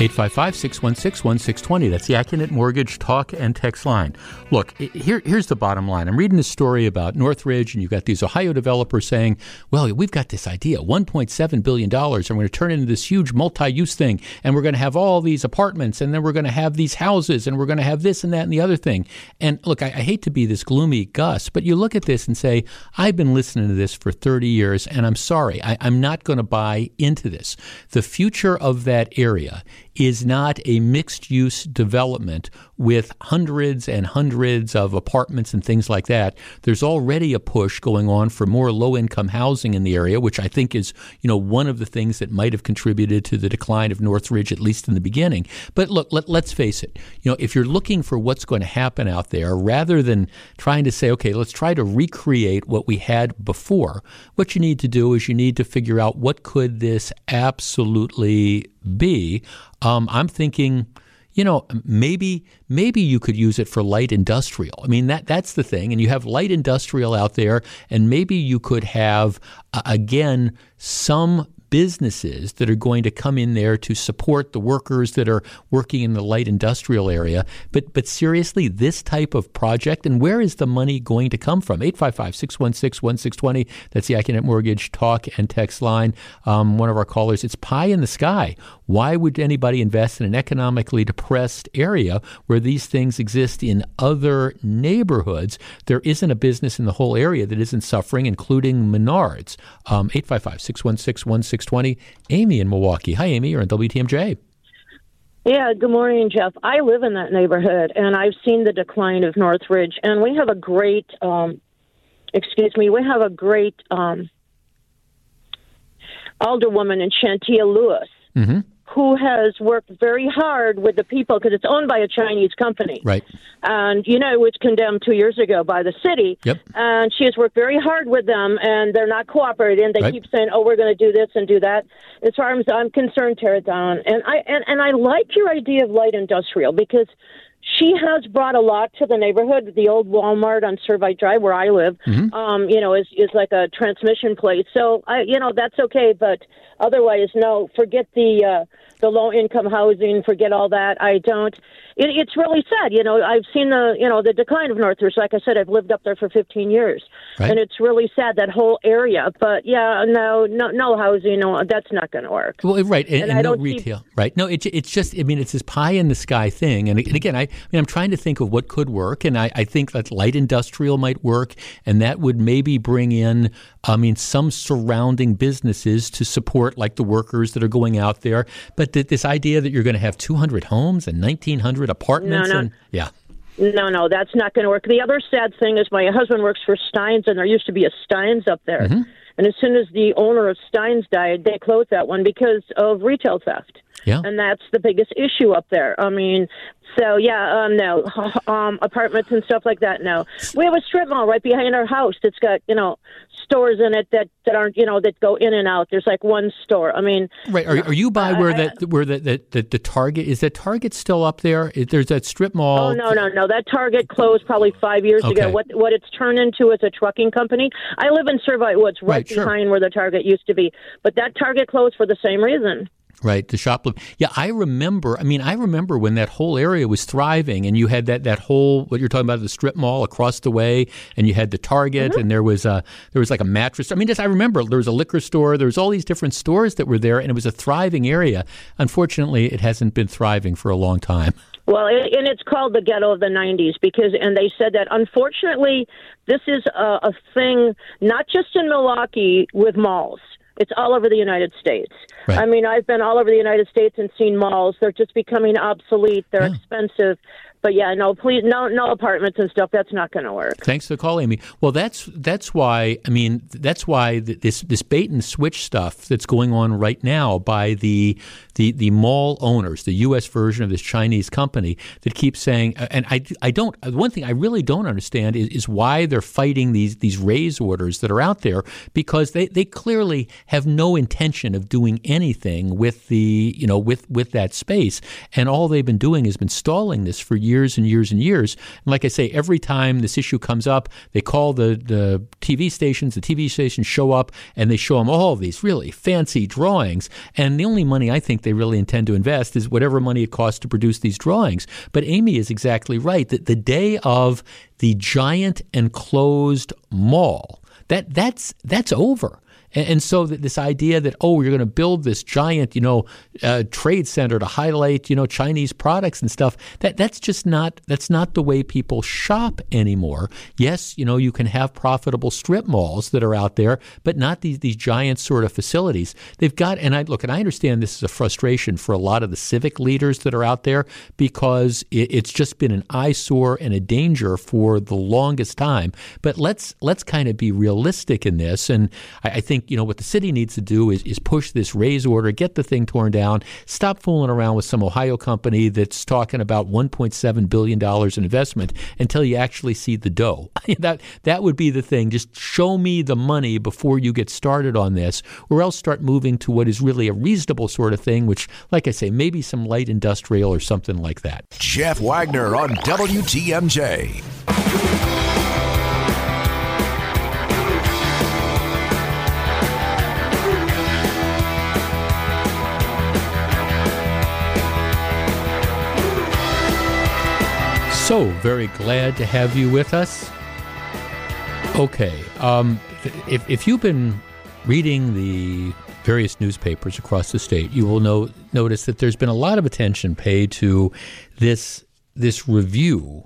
855 616 1620. That's the Accunet Mortgage talk and text line. Look, here, here's the bottom line. I'm reading this story about Northridge, and you've got these Ohio developers saying, well, we've got this idea $1.7 billion, and we're going to turn it into this huge multi use thing, and we're going to have all these apartments, and then we're going to have these houses, and we're going to have this and that and the other thing. And look, I, I hate to be this gloomy Gus, but you look at this and say, I've been listening to this for 30 years, and I'm sorry, I, I'm not going to buy into this. The future of that area is not a mixed use development with hundreds and hundreds of apartments and things like that. There's already a push going on for more low income housing in the area, which I think is, you know, one of the things that might have contributed to the decline of Northridge, at least in the beginning. But look, let, let's face it, you know, if you're looking for what's going to happen out there, rather than trying to say, okay, let's try to recreate what we had before, what you need to do is you need to figure out what could this absolutely be. Um, I'm thinking, you know, maybe maybe you could use it for light industrial. I mean, that that's the thing, and you have light industrial out there, and maybe you could have uh, again some businesses that are going to come in there to support the workers that are working in the light industrial area. But but seriously, this type of project, and where is the money going to come from? 855 616 1620. That's the Accunet Mortgage talk and text line. Um, one of our callers, it's pie in the sky. Why would anybody invest in an economically depressed area where these things exist in other neighborhoods? There isn't a business in the whole area that isn't suffering, including Menards. Um, 855 616 1620. Amy in Milwaukee. Hi, Amy. You're on WTMJ. Yeah, good morning, Jeff. I live in that neighborhood, and I've seen the decline of Northridge, and we have a great, um, excuse me, we have a great um, alderwoman in Chantia Lewis. Mm-hmm who has worked very hard with the people because it's owned by a Chinese company. Right. And, you know, it was condemned two years ago by the city. Yep. And she has worked very hard with them, and they're not cooperating. They right. keep saying, oh, we're going to do this and do that. As far as I'm concerned, tear it down. And I, and, and I like your idea of light industrial because she has brought a lot to the neighborhood. The old Walmart on Servite Drive, where I live, mm-hmm. um, you know, is is like a transmission place. So I, you know, that's okay. But otherwise, no. Forget the uh, the low income housing. Forget all that. I don't. It, it's really sad. You know, I've seen the you know the decline of Northridge. Like I said, I've lived up there for 15 years, right. and it's really sad that whole area. But yeah, no, no, no housing. No, that's not going to work. Well, right, and, and, and I no don't retail. See... Right. No, it, it's just. I mean, it's this pie in the sky thing. And, and again, I, I mean, I'm trying to think of what could work, and I, I think that light industrial might work, and that would maybe bring in. I mean, some surrounding businesses to support like the workers that are going out there. But th- this idea that you're going to have 200 homes and 1,900 apartments, no, no. and yeah. No, no, that's not going to work. The other sad thing is my husband works for Steins, and there used to be a Steins up there. Mm-hmm. And as soon as the owner of Steins died, they closed that one because of retail theft. Yeah. And that's the biggest issue up there. I mean, so yeah, um, no, um, apartments and stuff like that. No, we have a strip mall right behind our house that's got you know stores in it that, that aren't you know that go in and out. There's like one store. I mean, right? Are, are you by where I, that where that the, the, the Target is? That Target still up there? There's that strip mall. Oh no no no! That Target closed probably five years okay. ago. What what it's turned into is a trucking company. I live in Servite Woods, right, right behind sure. where the Target used to be, but that Target closed for the same reason. Right, the shoplift. Yeah, I remember. I mean, I remember when that whole area was thriving, and you had that, that whole what you're talking about the strip mall across the way, and you had the Target, mm-hmm. and there was a there was like a mattress. I mean, just I remember there was a liquor store. There was all these different stores that were there, and it was a thriving area. Unfortunately, it hasn't been thriving for a long time. Well, and it's called the ghetto of the 90s because, and they said that unfortunately, this is a, a thing not just in Milwaukee with malls. It's all over the United States. Right. I mean, I've been all over the United States and seen malls. They're just becoming obsolete. They're Yeah. expensive. But yeah, no, please, no, no apartments and stuff. That's not going to work. Thanks for the call, Amy. Well, that's that's why I mean that's why this this bait and switch stuff that's going on right now by the the the mall owners, the U.S. version of this Chinese company that keeps saying, uh, and I, I don't one thing I really don't understand is, is why they're fighting these these raze orders that are out there because they, they clearly have no intention of doing anything with the you know with with that space, and all they've been doing has been stalling this for years years and years and years. And like I say, every time this issue comes up, they call the, the TV stations, the TV stations show up and they show them all these really fancy drawings. And the only money I think they really intend to invest is whatever money it costs to produce these drawings. But Amy is exactly right that the day of the giant enclosed mall, that that's that's over. And, and so this idea that oh, you're going to build this giant, you know, uh, trade center to highlight, you know, Chinese products and stuff, that that's just not that's not the way people shop anymore. Yes, you know, you can have profitable strip malls that are out there, but not these these giant sort of facilities. They've got, and I look, and I understand this is a frustration for a lot of the civic leaders that are out there because it, it's just been an eyesore and a danger for the longest time. But let's let's kind of be realistic in this, and I, I think you know what the city needs to do is, is push this raze order, get the thing torn down, stop fooling around with some Ohio company that's talking about 1.7 billion dollars in investment until you actually see the dough. that that would be the thing. Just show me the money before you get started on this, or else start moving to what is really a reasonable sort of thing, which, like I say, maybe some light industrial or something like that. Jeff Wagner on WTMJ. So very glad to have you with us. Okay, um, if, if you've been reading the various newspapers across the state, you will know, notice that there's been a lot of attention paid to this this review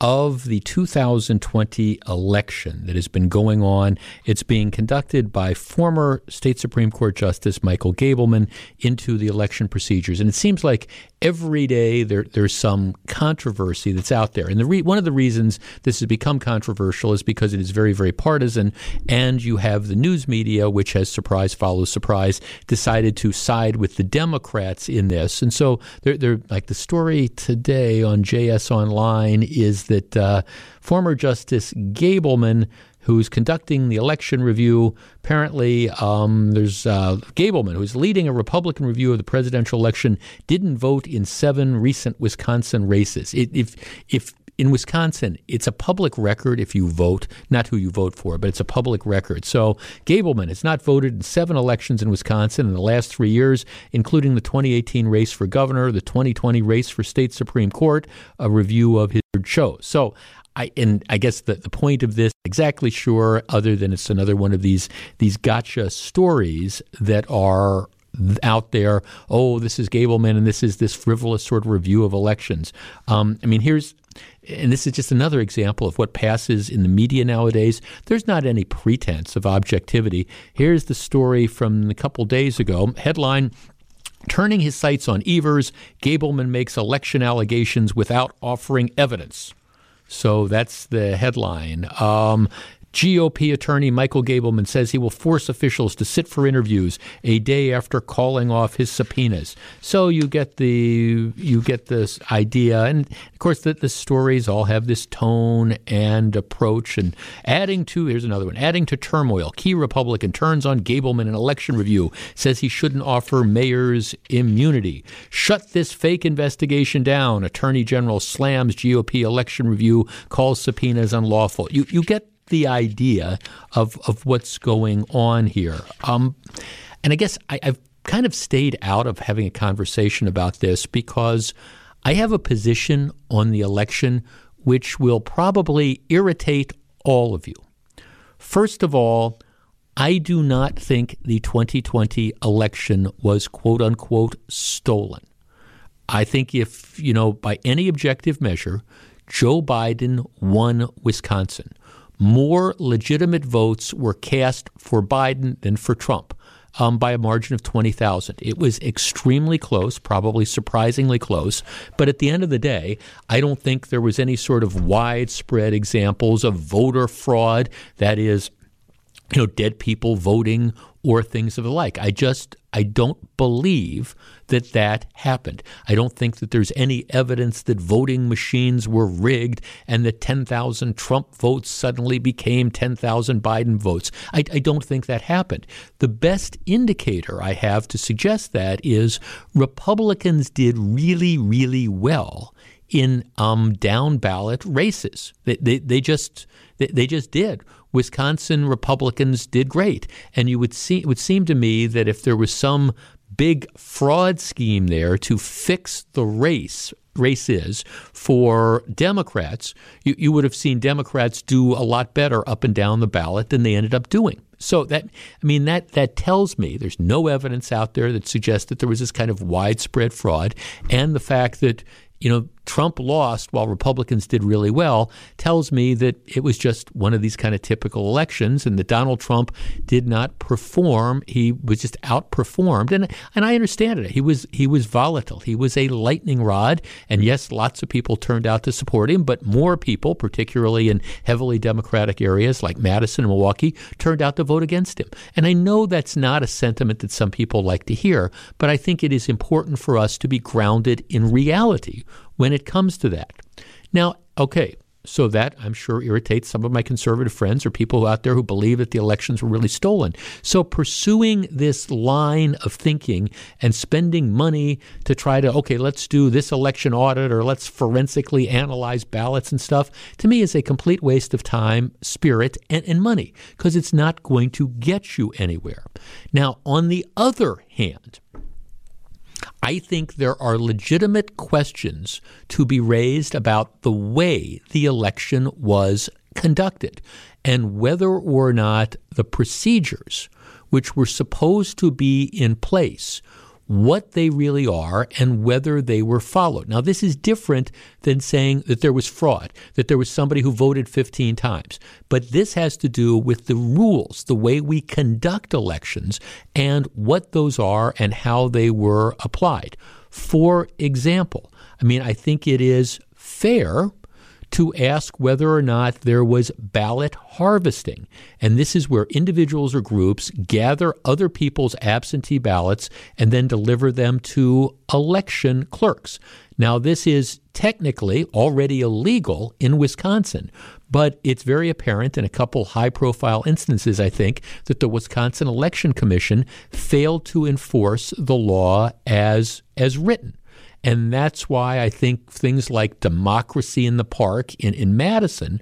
of the 2020 election that has been going on. It's being conducted by former state Supreme Court Justice Michael Gableman into the election procedures. And it seems like every day there, there's some controversy that's out there. And the re- one of the reasons this has become controversial is because it is very, very partisan. And you have the news media, which has surprise follows surprise, decided to side with the Democrats in this. And so they're, they're like the story today on JS Online is that uh, former Justice Gableman who's conducting the election review. Apparently, um, there's uh, Gableman, who's leading a Republican review of the presidential election, didn't vote in seven recent Wisconsin races. It, if if in Wisconsin, it's a public record if you vote, not who you vote for, but it's a public record. So Gableman has not voted in seven elections in Wisconsin in the last three years, including the 2018 race for governor, the 2020 race for state Supreme Court, a review of his shows. So I and I guess the, the point of this exactly sure, other than it's another one of these these gotcha stories that are out there. Oh, this is Gableman, and this is this frivolous sort of review of elections. Um, I mean, here's and this is just another example of what passes in the media nowadays. There's not any pretense of objectivity. Here's the story from a couple days ago. Headline Turning his sights on Evers, Gableman makes election allegations without offering evidence. So that's the headline. Um, GOP attorney Michael Gableman says he will force officials to sit for interviews a day after calling off his subpoenas. So you get the you get this idea, and of course the, the stories all have this tone and approach. And adding to here's another one: adding to turmoil, key Republican turns on Gableman in election review, says he shouldn't offer mayors immunity. Shut this fake investigation down. Attorney General slams GOP election review, calls subpoenas unlawful. You you get the idea of, of what's going on here. Um, and I guess I, I've kind of stayed out of having a conversation about this because I have a position on the election which will probably irritate all of you. First of all, I do not think the 2020 election was quote unquote stolen. I think if, you know, by any objective measure, Joe Biden won Wisconsin more legitimate votes were cast for Biden than for Trump. Um, by a margin of 20,000. It was extremely close, probably surprisingly close. But at the end of the day, I don't think there was any sort of widespread examples of voter fraud. That is, you know, dead people voting or things of the like. I just I don't believe that that happened. I don't think that there's any evidence that voting machines were rigged and that 10,000 Trump votes suddenly became 10,000 Biden votes. I, I don't think that happened. The best indicator I have to suggest that is Republicans did really, really well in um, down ballot races. They, they, they just they, they just did. Wisconsin Republicans did great, and you would see it would seem to me that if there was some big fraud scheme there to fix the race races for Democrats, you, you would have seen Democrats do a lot better up and down the ballot than they ended up doing. So that I mean that that tells me there's no evidence out there that suggests that there was this kind of widespread fraud, and the fact that you know, Trump lost while Republicans did really well tells me that it was just one of these kind of typical elections and that Donald Trump did not perform. He was just outperformed. And and I understand it. He was he was volatile. He was a lightning rod. And yes, lots of people turned out to support him, but more people, particularly in heavily Democratic areas like Madison and Milwaukee, turned out to vote against him. And I know that's not a sentiment that some people like to hear, but I think it is important for us to be grounded in reality when it comes to that. Now, okay, so that I'm sure irritates some of my conservative friends or people out there who believe that the elections were really stolen. So pursuing this line of thinking and spending money to try to, okay, let's do this election audit or let's forensically analyze ballots and stuff, to me is a complete waste of time, spirit, and, and money because it's not going to get you anywhere. Now, on the other hand, I think there are legitimate questions to be raised about the way the election was conducted and whether or not the procedures which were supposed to be in place what they really are and whether they were followed. Now, this is different than saying that there was fraud, that there was somebody who voted 15 times. But this has to do with the rules, the way we conduct elections, and what those are and how they were applied. For example, I mean, I think it is fair to ask whether or not there was ballot harvesting. And this is where individuals or groups gather other people's absentee ballots and then deliver them to election clerks. Now, this is technically already illegal in Wisconsin, but it's very apparent in a couple high profile instances, I think, that the Wisconsin Election Commission failed to enforce the law as, as written. And that's why I think things like democracy in the park in, in Madison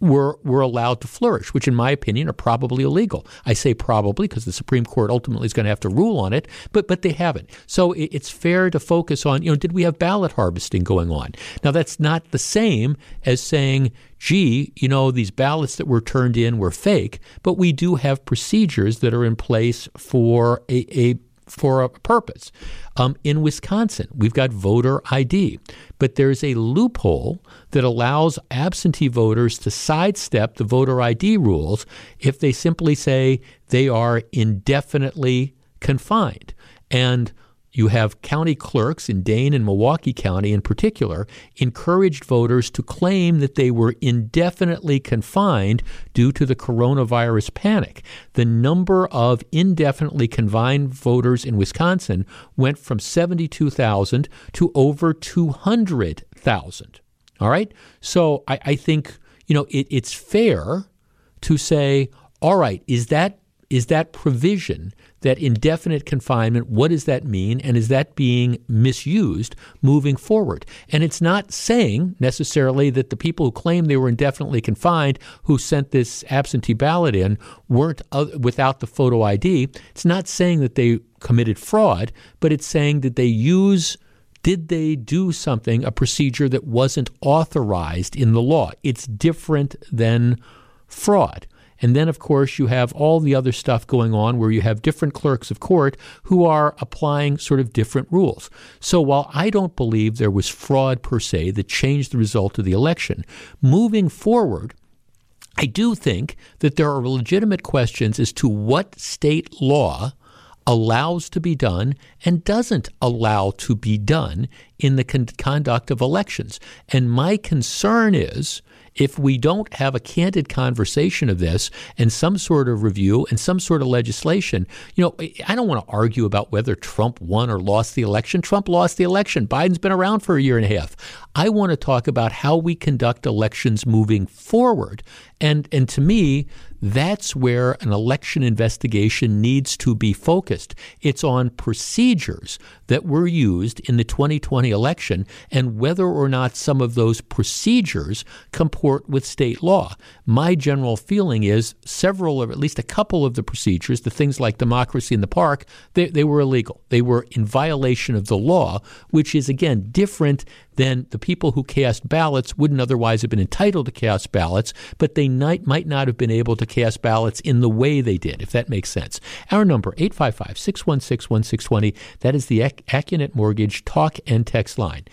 were were allowed to flourish, which in my opinion are probably illegal. I say probably because the Supreme Court ultimately is going to have to rule on it, but but they haven't. So it, it's fair to focus on, you know, did we have ballot harvesting going on? Now that's not the same as saying, gee, you know, these ballots that were turned in were fake, but we do have procedures that are in place for a, a for a purpose. Um, in Wisconsin, we've got voter ID, but there's a loophole that allows absentee voters to sidestep the voter ID rules if they simply say they are indefinitely confined. And you have county clerks in Dane and Milwaukee County in particular encouraged voters to claim that they were indefinitely confined due to the coronavirus panic. The number of indefinitely confined voters in Wisconsin went from 72,000 to over 200,000. All right? So I, I think, you know, it, it's fair to say, all right, is that is that provision that indefinite confinement, what does that mean? And is that being misused moving forward? And it's not saying necessarily that the people who claim they were indefinitely confined who sent this absentee ballot in weren't without the photo ID. It's not saying that they committed fraud, but it's saying that they use did they do something, a procedure that wasn't authorized in the law? It's different than fraud. And then, of course, you have all the other stuff going on where you have different clerks of court who are applying sort of different rules. So while I don't believe there was fraud per se that changed the result of the election, moving forward, I do think that there are legitimate questions as to what state law allows to be done and doesn't allow to be done in the con- conduct of elections. And my concern is if we don't have a candid conversation of this and some sort of review and some sort of legislation, you know, I don't want to argue about whether Trump won or lost the election. Trump lost the election. Biden's been around for a year and a half. I want to talk about how we conduct elections moving forward. And and to me, that's where an election investigation needs to be focused. It's on procedures that were used in the 2020 election and whether or not some of those procedures comport with state law. My general feeling is several or at least a couple of the procedures, the things like democracy in the park, they, they were illegal. They were in violation of the law, which is again different than the people who cast ballots wouldn't otherwise have been entitled to cast ballots, but they might, might not have been able to cast ballots in the way they did, if that makes sense. Our number, 855 616 1620, that is the Accunet Mortgage talk and text line.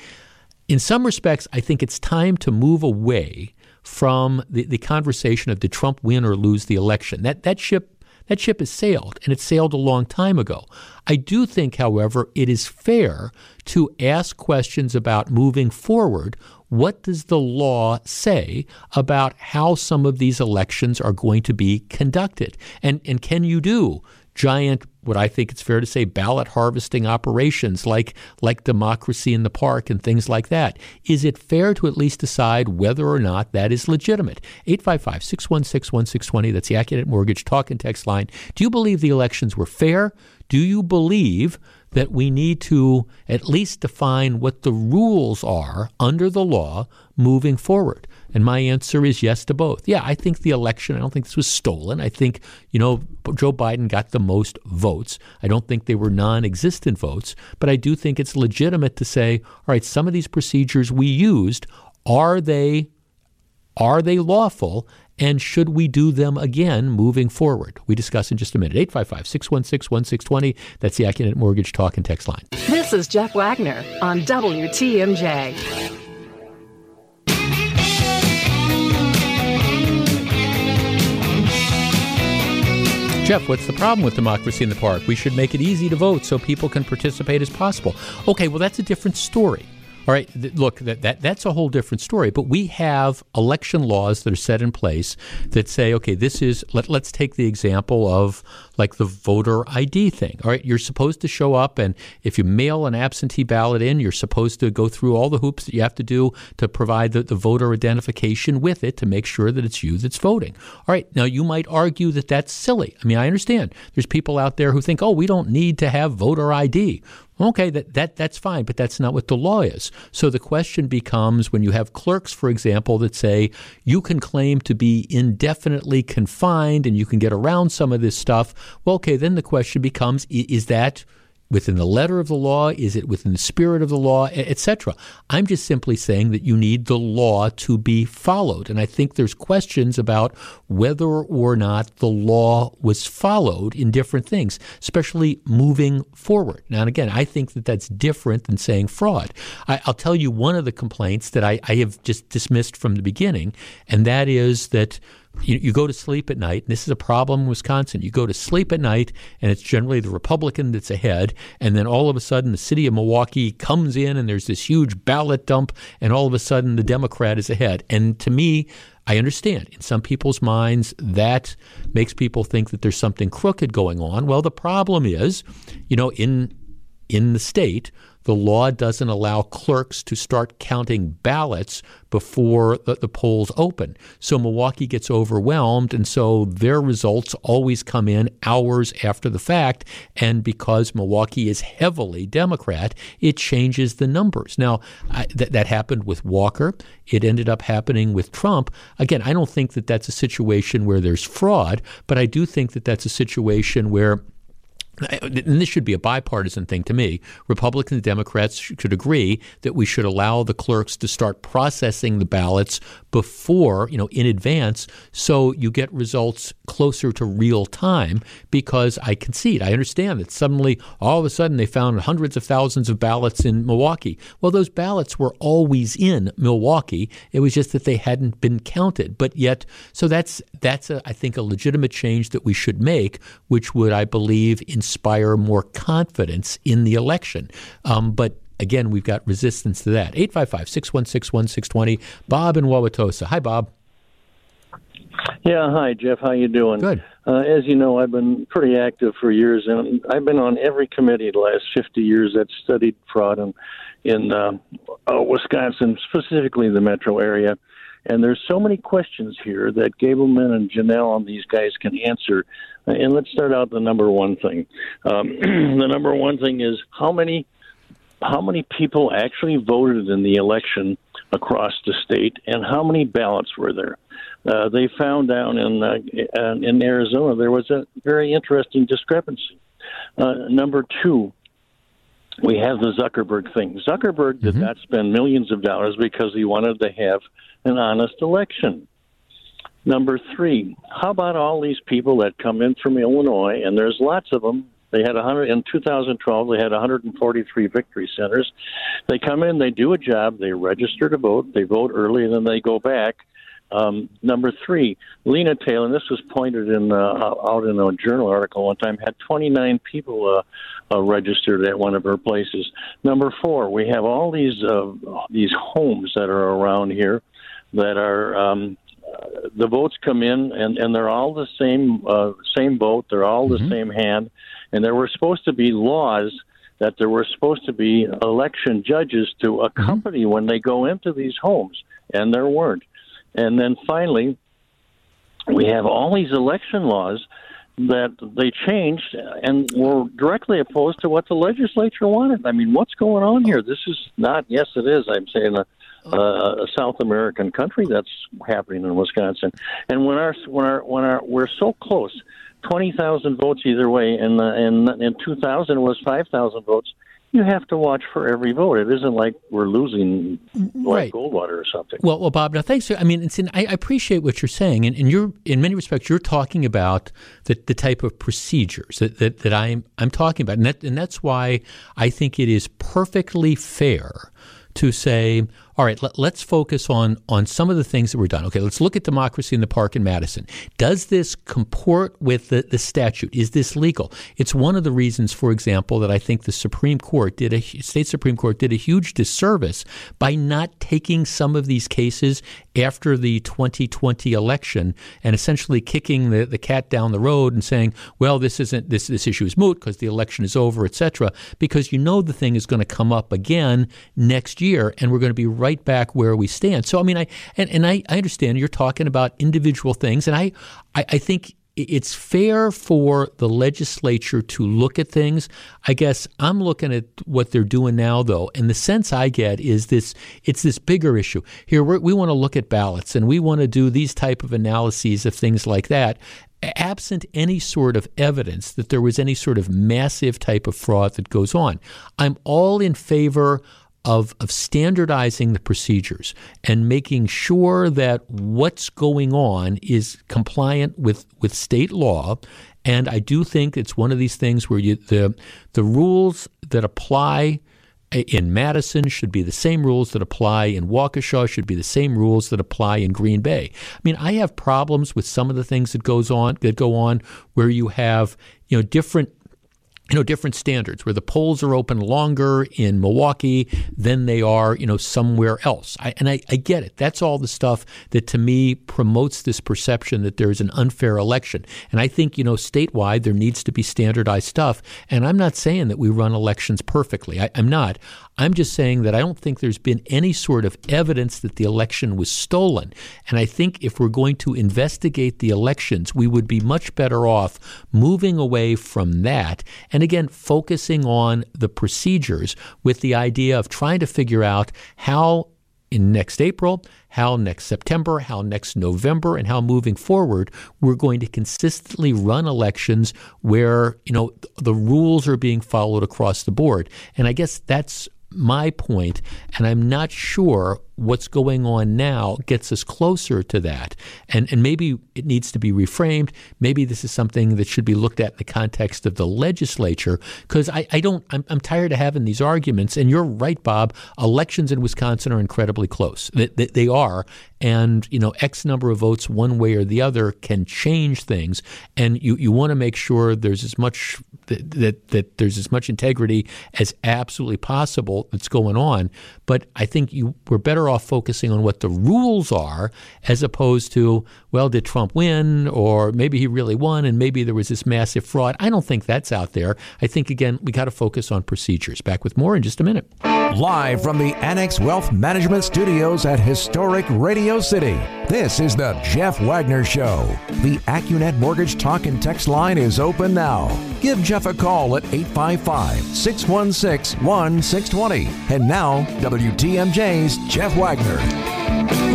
In some respects, I think it's time to move away from the, the conversation of did Trump win or lose the election. That, that ship that ship has sailed, and it sailed a long time ago. I do think, however, it is fair to ask questions about moving forward. What does the law say about how some of these elections are going to be conducted? And, and can you do giant what I think it's fair to say ballot harvesting operations like like democracy in the park and things like that. Is it fair to at least decide whether or not that is legitimate? 855-616-1620 that's the Accunet Mortgage talk and text line. Do you believe the elections were fair? Do you believe that we need to at least define what the rules are under the law moving forward? And my answer is yes to both. Yeah, I think the election, I don't think this was stolen. I think, you know, Joe Biden got the most votes. I don't think they were non existent votes, but I do think it's legitimate to say, all right, some of these procedures we used, are they are they lawful and should we do them again moving forward? We discuss in just a minute. 855 616 1620. That's the Accunet Mortgage Talk and Text line. This is Jeff Wagner on WTMJ. Jeff, what's the problem with democracy in the park? We should make it easy to vote so people can participate as possible. Okay, well, that's a different story. All right, th- look, that, that that's a whole different story. But we have election laws that are set in place that say, okay, this is let let's take the example of like the voter ID thing. All right, you're supposed to show up, and if you mail an absentee ballot in, you're supposed to go through all the hoops that you have to do to provide the, the voter identification with it to make sure that it's you that's voting. All right, now you might argue that that's silly. I mean, I understand. There's people out there who think, oh, we don't need to have voter ID. Okay, that, that that's fine, but that's not what the law is. So the question becomes when you have clerks, for example, that say you can claim to be indefinitely confined and you can get around some of this stuff. Well, okay, then the question becomes is that within the letter of the law? Is it within the spirit of the law, etc.? I'm just simply saying that you need the law to be followed. And I think there's questions about whether or not the law was followed in different things, especially moving forward. Now, and again, I think that that's different than saying fraud. I, will tell you one of the complaints that I, I have just dismissed from the beginning, and that is that you, you go to sleep at night, and this is a problem in Wisconsin. You go to sleep at night, and it's generally the Republican that's ahead, and then all of a sudden the city of Milwaukee comes in, and there's this huge ballot dump, and all of a sudden the Democrat is ahead. And to me, I understand in some people's minds that makes people think that there's something crooked going on. Well, the problem is, you know, in in the state, the law doesn't allow clerks to start counting ballots before the, the, polls open. So Milwaukee gets overwhelmed, and so their results always come in hours after the fact. And because Milwaukee is heavily Democrat, it changes the numbers. Now, I, th- that happened with Walker. It ended up happening with Trump. Again, I don't think that that's a situation where there's fraud, but I do think that that's a situation where and this should be a bipartisan thing to me. Republicans and Democrats should agree that we should allow the clerks to start processing the ballots before, you know, in advance, so you get results closer to real time. Because I concede, I understand that suddenly, all of a sudden, they found hundreds of thousands of ballots in Milwaukee. Well, those ballots were always in Milwaukee. It was just that they hadn't been counted. But yet, so that's that's a, I think a legitimate change that we should make, which would, I believe, in inspire more confidence in the election. Um, but again, we've got resistance to that. 855 616 1620. Bob in Wauwatosa. Hi, Bob. Yeah, hi Jeff. How you doing? Good. Uh, as you know, I've been pretty active for years, and I've been on every committee the last 50 years that studied fraud in, in uh, uh, Wisconsin, specifically the metro area. And there's so many questions here that Gableman and Janel and these guys can answer. And let's start out the number one thing. Um, the number one thing is how many how many people actually voted in the election across the state, and how many ballots were there? Uh, they found down in uh, in Arizona there was a very interesting discrepancy. Uh, number two, we have the Zuckerberg thing. Zuckerberg did mm-hmm. not spend millions of dollars because he wanted to have an honest election. Number three, how about all these people that come in from Illinois, and there's lots of them. They had 100 in 2012. They had 143 victory centers. They come in, they do a job, they register to vote, they vote early, and then they go back. Um, number three, Lena Taylor, and this was pointed in uh, out in a journal article one time, had 29 people uh, uh, registered at one of her places. Number four, we have all these uh, these homes that are around here that are um, uh, the votes come in and, and they're all the same uh, same vote. They're all the mm-hmm. same hand, and there were supposed to be laws that there were supposed to be election judges to mm-hmm. accompany mm-hmm. when they go into these homes, and there weren't. And then finally, we have all these election laws that they changed and were directly opposed to what the legislature wanted. I mean, what's going on here? This is not. Yes, it is. I'm saying a, a South American country that's happening in Wisconsin. And when our when our when our we're so close, twenty thousand votes either way, and uh, in in 2000 it was five thousand votes. you have to watch for every vote. It isn't like we're losing mm-hmm. like right. Goldwater or something. Well, well, Bob. Now, thanks. I mean, in, I, appreciate what you're saying, and, and, you're in many respects you're talking about the, the type of procedures that, that, that I'm I'm talking about, and that, and that's why I think it is perfectly fair to say, all right, let, us focus on on some of the things that were done. Okay, let's look at democracy in the park in Madison. Does this comport with the, the statute? Is this legal? It's one of the reasons, for example, that I think the Supreme Court did a state Supreme Court did a huge disservice by not taking some of these cases after the 2020 election and essentially kicking the, the cat down the road and saying, well, this isn't this this issue is moot because the election is over, etc. Because you know the thing is going to come up again next year, and we're going to be right back where we stand. So I mean, I and, and I, I understand you're talking about individual things, and I, I, I think it's fair for the legislature to look at things. I guess I'm looking at what they're doing now, though, and the sense I get is this: it's this bigger issue. Here, we want to look at ballots, and we want to do these type of analyses of things like that. Absent any sort of evidence that there was any sort of massive type of fraud that goes on, I'm all in favor of, of standardizing the procedures and making sure that what's going on is compliant with, with state law. And I do think it's one of these things where you, the, the rules that apply in Madison should be the same rules that apply in Waukesha, should be the same rules that apply in Green Bay. I mean, I have problems with some of the things that goes on that go on where you have, you know, different you know, different standards where the polls are open longer in Milwaukee than they are, you know, somewhere else. I, and I, I, get it. That's all the stuff that to me promotes this perception that there's an unfair election. And I think, you know, statewide there needs to be standardized stuff. And I'm not saying that we run elections perfectly. I, I'm not. I'm just saying that I don't think there's been any sort of evidence that the election was stolen. And I think if we're going to investigate the elections, we would be much better off moving away from that and again focusing on the procedures with the idea of trying to figure out how in next April, how next September, how next November, and how moving forward, we're going to consistently run elections where, you know, the rules are being followed across the board. And I guess that's my point, and I'm not sure what's going on now gets us closer to that. And, and maybe it needs to be reframed. Maybe this is something that should be looked at in the context of the legislature, because I, I don't, I'm, I'm tired of having these arguments. And you're right, Bob, elections in Wisconsin are incredibly close. They, they, they are. And, you know, X number of votes one way or the other can change things. And you, you want to make sure there's as much that, that, that there's as much integrity as absolutely possible that's going on. But I think you we're better off focusing on what the rules are as opposed to, well, did Trump win? Or maybe he really won and maybe there was this massive fraud. I don't think that's out there. I think, again, we got to focus on procedures. Back with more in just a minute. Live from the Annex Wealth Management Studios at historic Radio City, this is the Jeff Wagner Show. The AccuNet Mortgage Talk and Text line is open now. Give Jeff a call at 855 616 1620. And now, WTMJ's Jeff Wagner.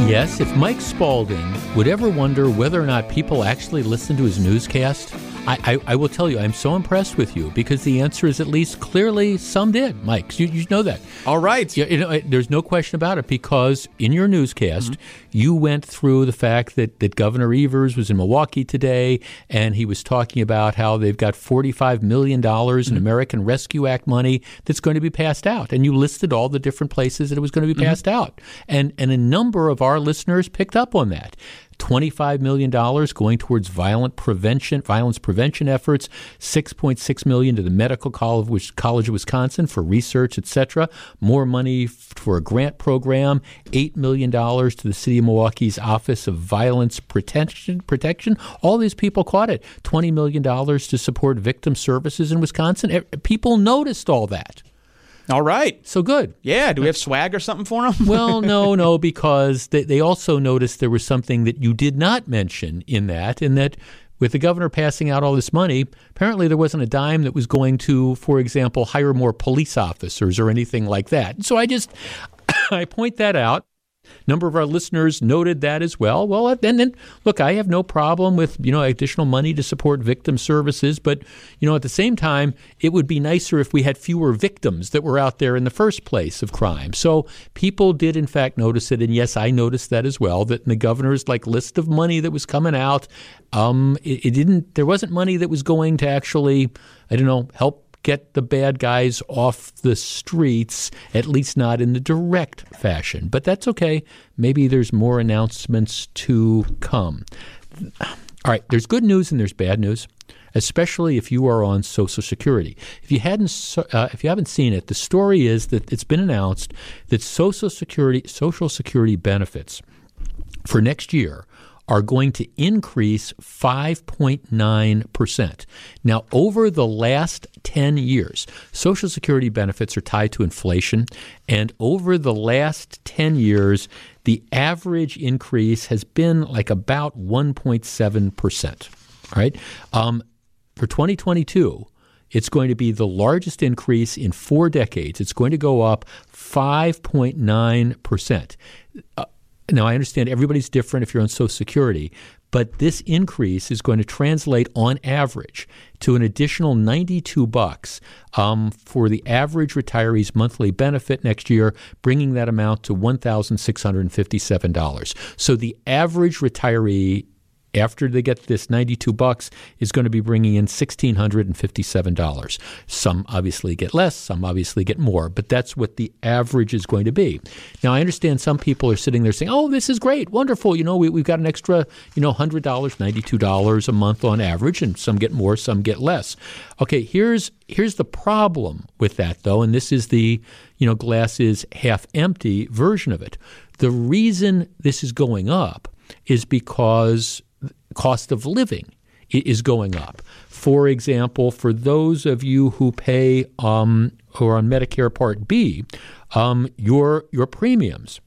Yes, if Mike Spaulding would ever wonder whether or not people actually listen to his newscast, I, I, I, will tell you, I'm so impressed with you because the answer is at least clearly some did, Mike. You, you know that. All right. You, you know, there's no question about it because in your newscast, mm-hmm. you went through the fact that, that Governor Evers was in Milwaukee today and he was talking about how they've got $45 million mm-hmm. in American Rescue Act money that's going to be passed out. And you listed all the different places that it was going to be mm-hmm. passed mm-hmm. out. And, and a number of our listeners picked up on that. $25 million going towards violent prevention, violence prevention efforts, 6.6 million to the Medical College, of Wisconsin for research, etc. More money for a grant program, $8 million to the City of Milwaukee's Office of Violence Protection. Protection. All these people caught it. $20 million to support victim services in Wisconsin. People noticed all that. All right. So good. Yeah. Do we have swag or something for them? well, no, no, because they, they also noticed there was something that you did not mention in that, in that with the governor passing out all this money, apparently there wasn't a dime that was going to, for example, hire more police officers or anything like that. So I just I point that out. Number of our listeners noted that as well. Well, and then look, I have no problem with you know additional money to support victim services, but you know at the same time, it would be nicer if we had fewer victims that were out there in the first place of crime. So people did in fact notice it, and yes, I noticed that as well. That in the governor's like list of money that was coming out, um, it, it didn't. There wasn't money that was going to actually, I don't know, help get the bad guys off the streets, at least not in the direct fashion. But that's okay. Maybe there's more announcements to come. All right, there's good news and there's bad news especially if you are on Social Security. If you hadn't, uh, if you haven't seen it, the story is that it's been announced that Social Security Social Security benefits for next year are going to increase 5.9%. Now, over the last 10 years, Social Security benefits are tied to inflation, and over the last 10 years, the average increase has been like about 1.7%. Right? Um, for 2022, it's going to be the largest increase in four decades. It's going to go up 5.9%. Uh, now, I understand everybody's different if you're on Social Security, but this increase is going to translate on average to an additional 92 bucks um, for the average retiree's monthly benefit next year, bringing that amount to $1,657. So the average retiree after they get this 92 bucks is going to be bringing in $1657. Some obviously get less, some obviously get more, but that's what the average is going to be. Now I understand some people are sitting there saying, "Oh, this is great, wonderful. You know, we, have got an extra, you know, $100, $92 a month on average and some get more, some get less." Okay, here's here's the problem with that though, and this is the, you know, glass is half empty version of it. The reason this is going up is because cost of living is going up. For example, for those of you who pay um, who are on Medicare Part B, um, your your premiums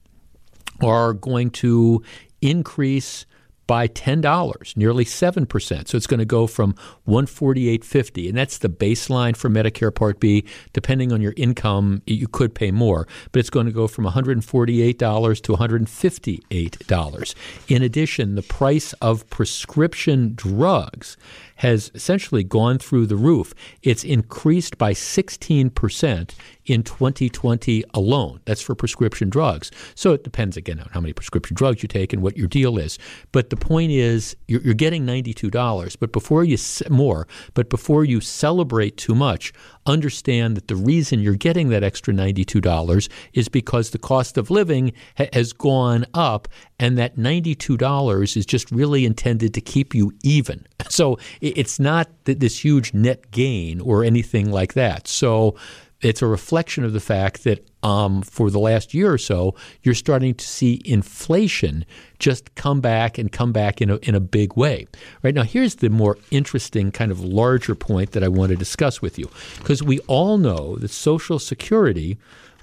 are going to increase by $10, nearly 7%. So it's going to go from 148.50 and that's the baseline for Medicare Part B. Depending on your income, you could pay more, but it's going to go from $148 to $158. In addition, the price of prescription drugs has essentially gone through the roof. It's increased by 16% in 2020 alone. That's for prescription drugs. So it depends again on how many prescription drugs you take and what your deal is. But the point is, you're, you're getting $92. But before you more, but before you celebrate too much, understand that the reason you're getting that extra $92 is because the cost of living ha- has gone up and that $92 is just really intended to keep you even. So it's not this huge net gain or anything like that. So it's a reflection of the fact that um, for the last year or so, you're starting to see inflation just come back and come back in a, in a big way. Right now, here's the more interesting, kind of larger point that I want to discuss with you. Because we all know that Social Security,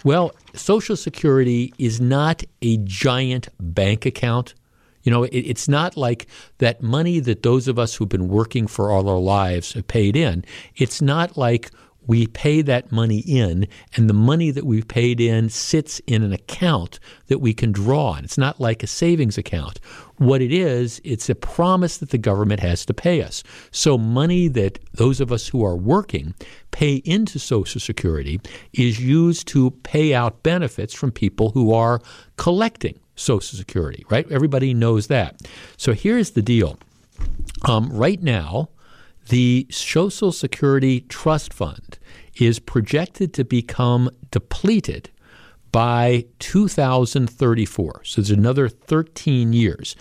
well, Social Security is not a giant bank account. You know, it, it's not like that money that those of us who've been working for all our lives have paid in. It's not like we pay that money in, and the money that we've paid in sits in an account that we can draw on. It's not like a savings account. What it is, it's a promise that the government has to pay us. So, money that those of us who are working pay into Social Security is used to pay out benefits from people who are collecting Social Security, right? Everybody knows that. So, here's the deal. Um, right now, the Social Security Trust Fund is projected to become depleted by 2034. So there's another 13 years.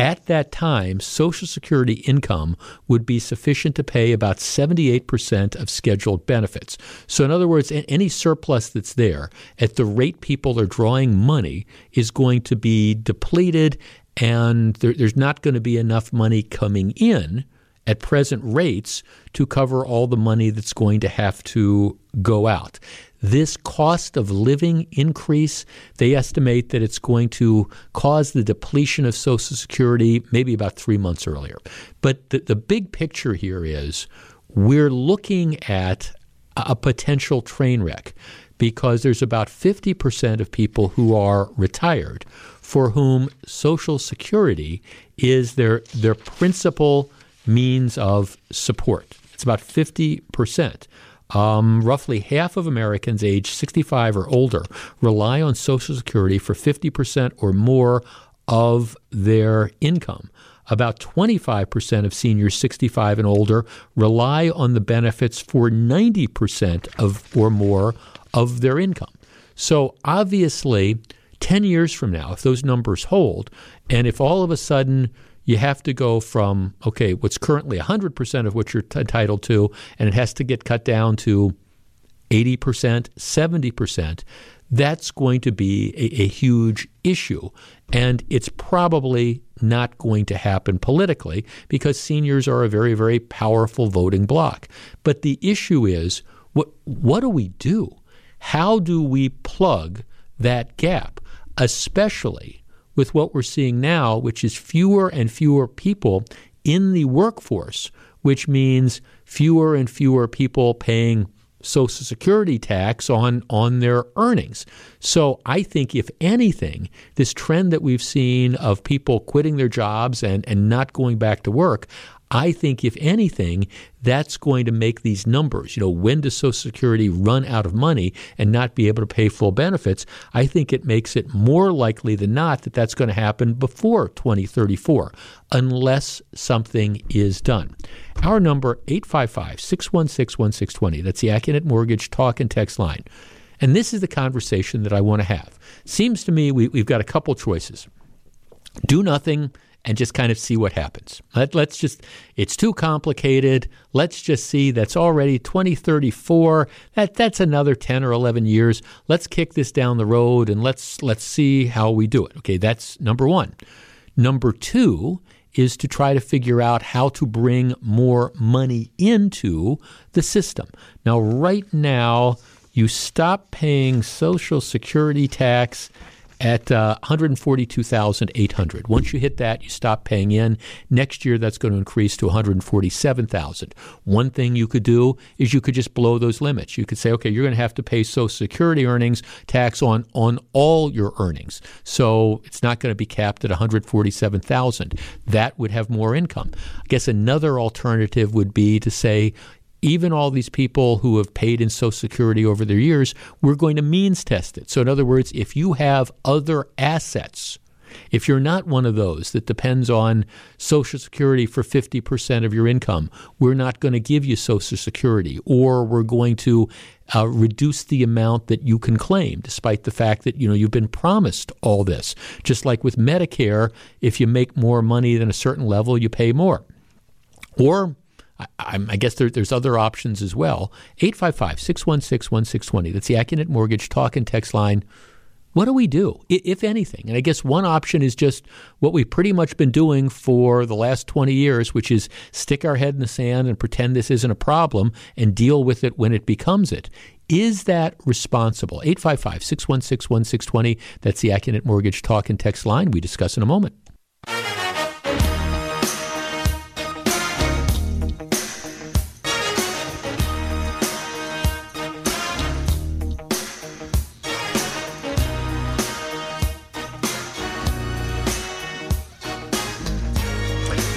At that time, Social Security income would be sufficient to pay about 78% of scheduled benefits. So, in other words, any surplus that's there at the rate people are drawing money is going to be depleted, and there, there's not going to be enough money coming in at present rates to cover all the money that's going to have to go out. This cost of living increase, they estimate that it's going to cause the depletion of Social Security maybe about three months earlier. But the, the big picture here is we're looking at a potential train wreck because there's about 50% of people who are retired for whom Social Security is their, their principal means of support. It's about 50%. Um, roughly half of Americans aged 65 or older rely on Social Security for 50% or more of their income. About 25% of seniors 65 and older rely on the benefits for 90% of or more of their income. So obviously, 10 years from now, if those numbers hold, and if all of a sudden you have to go from, okay, what's currently 100% of what you're t- entitled to, and it has to get cut down to 80%, 70%, that's going to be a, a, huge issue. And it's probably not going to happen politically because seniors are a very, very powerful voting bloc. But the issue is what, what do we do? How do we plug that gap, especially with what we're seeing now, which is fewer and fewer people in the workforce, which means fewer and fewer people paying Social Security tax on, on their earnings. So I think, if anything, this trend that we've seen of people quitting their jobs and, and not going back to work, I think, if anything, that's going to make these numbers, you know, when does Social Security run out of money and not be able to pay full benefits? I think it makes it more likely than not that that's going to happen before 2034, unless something is done. Our number, 855 616 1620. That's the Accunet Mortgage talk and text line. And this is the conversation that I want to have. Seems to me we, we've got a couple choices. Do nothing and just kind of see what happens. Let, us just, it's too complicated. Let's just see that's already 2034. That, that's another 10 or 11 years. Let's kick this down the road and let's, let's see how we do it. Okay, that's number one. Number two is to try to figure out how to bring more money into the system. Now, right now, you stop paying Social Security tax at uh, 142,800. Once you hit that, you stop paying in. Next year, that's going to increase to 147,000. One thing you could do is you could just blow those limits. You could say, okay, you're going to have to pay Social Security earnings tax on on all your earnings. So it's not going to be capped at 147,000. That would have more income. I guess another alternative would be to say, even all these people who have paid in Social Security over their years, we're going to means test it. So, in other words, if you have other assets, if you're not one of those that depends on Social Security for 50% of your income, we're not going to give you Social Security, or we're going to uh, reduce the amount that you can claim, despite the fact that you know you've been promised all this. Just like with Medicare, if you make more money than a certain level, you pay more. Or I, I guess there, there's other options as well. 855 616 1620. That's the Accunet Mortgage talk and text line. What do we do, if anything? And I guess one option is just what we've pretty much been doing for the last 20 years, which is stick our head in the sand and pretend this isn't a problem and deal with it when it becomes it. Is that responsible? 855 616 1620. That's the Accunet Mortgage talk and text line. We discuss in a moment.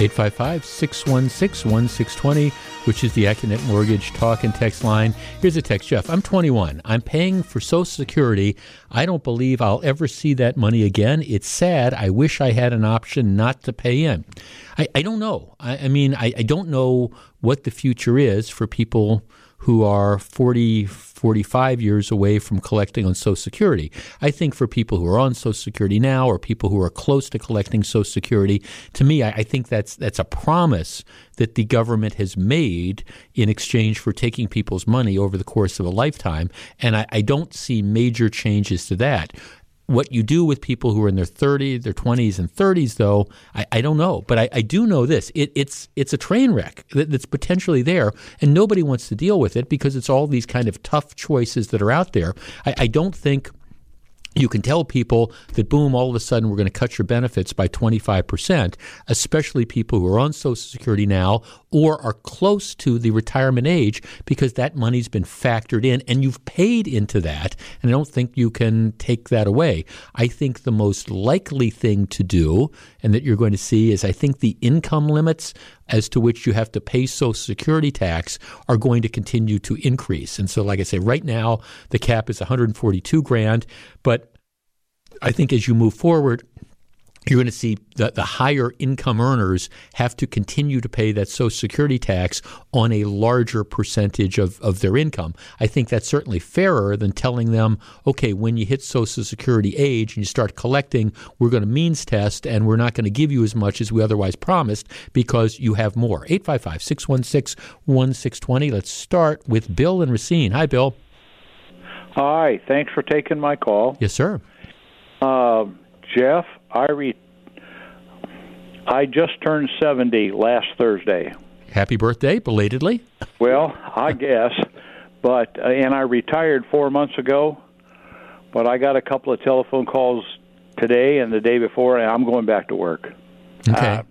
855 616 1620, which is the Accunet Mortgage talk and text line. Here's a text Jeff, I'm 21. I'm paying for Social Security. I don't believe I'll ever see that money again. It's sad. I wish I had an option not to pay in. I, I don't know. I, I mean, I, I don't know what the future is for people who are 40, 45 years away from collecting on Social Security. I think for people who are on Social Security now or people who are close to collecting Social Security, to me, I, I think that's that's a promise that the government has made in exchange for taking people's money over the course of a lifetime. And I, I don't see major changes to that. What you do with people who are in their 30s, their 20s, and 30s, though, I, I don't know. But I, I, do know this: it, it's it's a train wreck that, that's potentially there, and nobody wants to deal with it because it's all these kind of tough choices that are out there. I, I don't think you can tell people that boom, all of a sudden we're going to cut your benefits by 25%, especially people who are on Social Security now or are close to the retirement age because that money's been factored in and you've paid into that. And I don't think you can take that away. I think the most likely thing to do and that you're going to see is I think the income limits as to which you have to pay Social Security tax are going to continue to increase. And so, like I say, right now the cap is 142 grand, but I think as you move forward, you're going to see that the higher income earners have to continue to pay that Social Security tax on a larger percentage of, of their income. I think that's certainly fairer than telling them, okay, when you hit Social Security age and you start collecting, we're going to means test and we're not going to give you as much as we otherwise promised because you have more. 855 616 1620. Let's start with Bill and Racine. Hi, Bill. Hi. Thanks for taking my call. Yes, sir. Uh, Jeff, I re- I just turned 70 last Thursday. Happy birthday, belatedly. Well, I guess, but uh, and I retired four months ago, but I got a couple of telephone calls today and the day before, and I'm going back to work. Okay. Uh,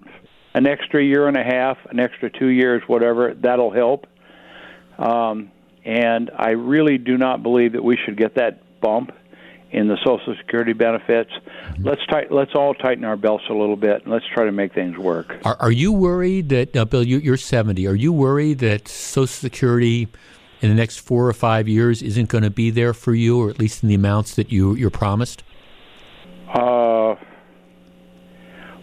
an extra year and a half, an extra two years, whatever, that'll help. Um, and I really do not believe that we should get that bump in the Social Security benefits. Let's tight, let's all tighten our belts a little bit and let's try to make things work. Are, are you worried that now, Bill? You, are 70. Are you worried that Social Security in the next four or five years isn't going to be there for you, or at least in the amounts that you you're promised? Uh,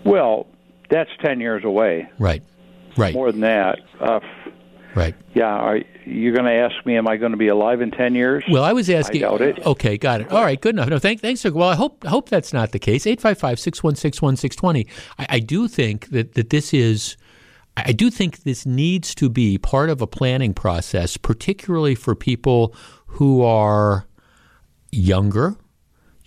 well, that's 10 years away. Right. Right. More than that. Uh, Right. Yeah. Are you going to ask me? Am I going to be alive in ten years? Well, I was asking. I doubt it. Okay, got it. All right, good enough. No, thank, thanks. For, well, I hope I hope that's not the case. 855-616-1620. I, I do think that that this is. I do think this needs to be part of a planning process, particularly for people who are younger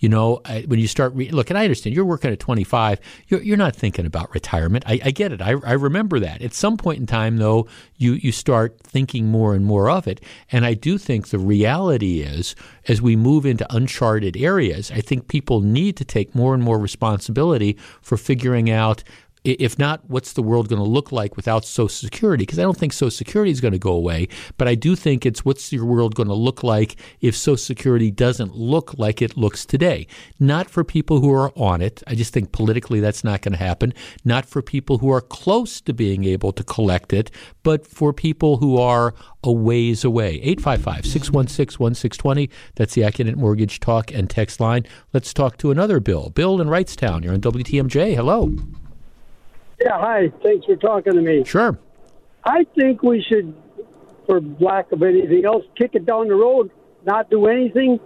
you know, I, when you start re- look, and I understand you're working at 25, you're, you're not thinking about retirement. I, I get it. I, I remember that. At some point in time, though, you you start thinking more and more of it. And I do think the reality is, as we move into uncharted areas, I think people need to take more and more responsibility for figuring out if not, what's the world going to look like without Social Security? Because I don't think Social Security is going to go away, but I do think it's what's your world going to look like if Social Security doesn't look like it looks today. Not for people who are on it. I just think politically that's not going to happen. Not for people who are close to being able to collect it, but for people who are a ways away. 855 616 1620. That's the Accunet Mortgage Talk and Text line. Let's talk to another Bill. Bill in Wrightstown. You're on WTMJ. Hello. Yeah, hi. Thanks for talking to me. Sure. I think we should, for lack of anything else, kick it down the road, not do anything.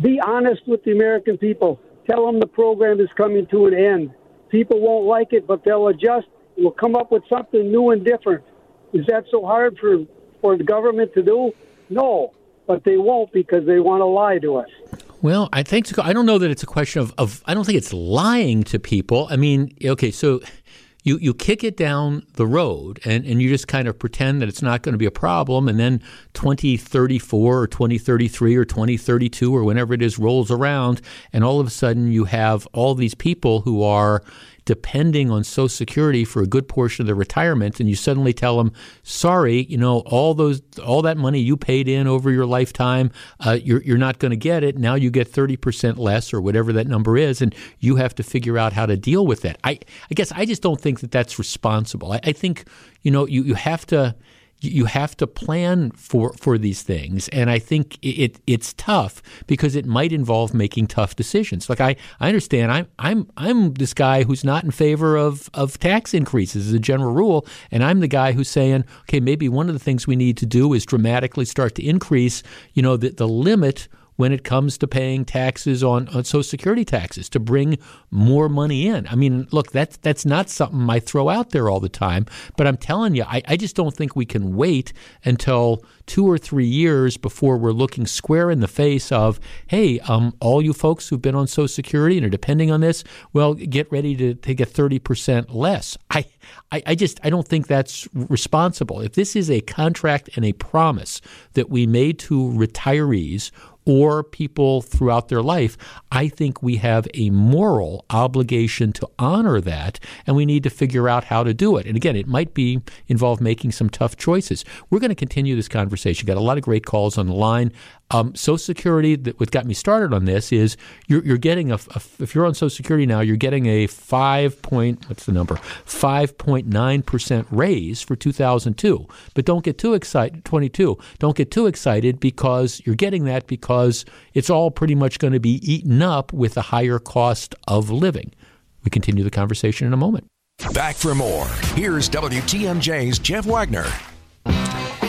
Be honest with the American people. Tell them the program is coming to an end. People won't like it, but they'll adjust. We'll come up with something new and different. Is that so hard for for the government to do? No, but they won't because they want to lie to us. Well, I think I don't know that it's a question of, of I don't think it's lying to people. I mean, okay, so you, you kick it down the road and, and you just kind of pretend that it's not going to be a problem. And then 2034 or 2033 or 2032 or whenever it is rolls around, and all of a sudden you have all these people who are depending on Social Security for a good portion of their retirement, and you suddenly tell them, "Sorry, you know all those all that money you paid in over your lifetime, uh, you're you're not going to get it. Now you get thirty percent less, or whatever that number is, and you have to figure out how to deal with that." I I guess I just don't think that that's responsible. I, I think you know you you have to you have to plan for, for these things. And I think it, it's tough because it might involve making tough decisions. Like I, I understand I'm, I'm, I'm this guy who's not in favor of, of tax increases as a general rule. And I'm the guy who's saying, okay, maybe one of the things we need to do is dramatically start to increase, you know, the, the limit – when it comes to paying taxes on, on Social Security taxes to bring more money in. I mean, look, that's that's not something I throw out there all the time, but I'm telling you, I, I just don't think we can wait until two or three years before we're looking square in the face of, hey, um, all you folks who've been on Social Security and are depending on this, well, get ready to take a 30% less. I, I, I just I don't think that's responsible. If this is a contract and a promise that we made to retirees or people throughout their life, I think we have a moral obligation to honor that, and we need to figure out how to do it. And again, it might be involve making some tough choices. We're going to continue this conversation. Got a lot of great calls on the line. Um, Social Security, that what got me started on this is you're, you're getting a, a, if you're on Social Security now, you're getting a five point what's the number five point nine percent raise for 2002. But don't get too excited. 22. Don't get too excited because you're getting that because it's all pretty much going to be eaten up with the higher cost of living. We continue the conversation in a moment. Back for more. Here's WTMJ's Jeff Wagner.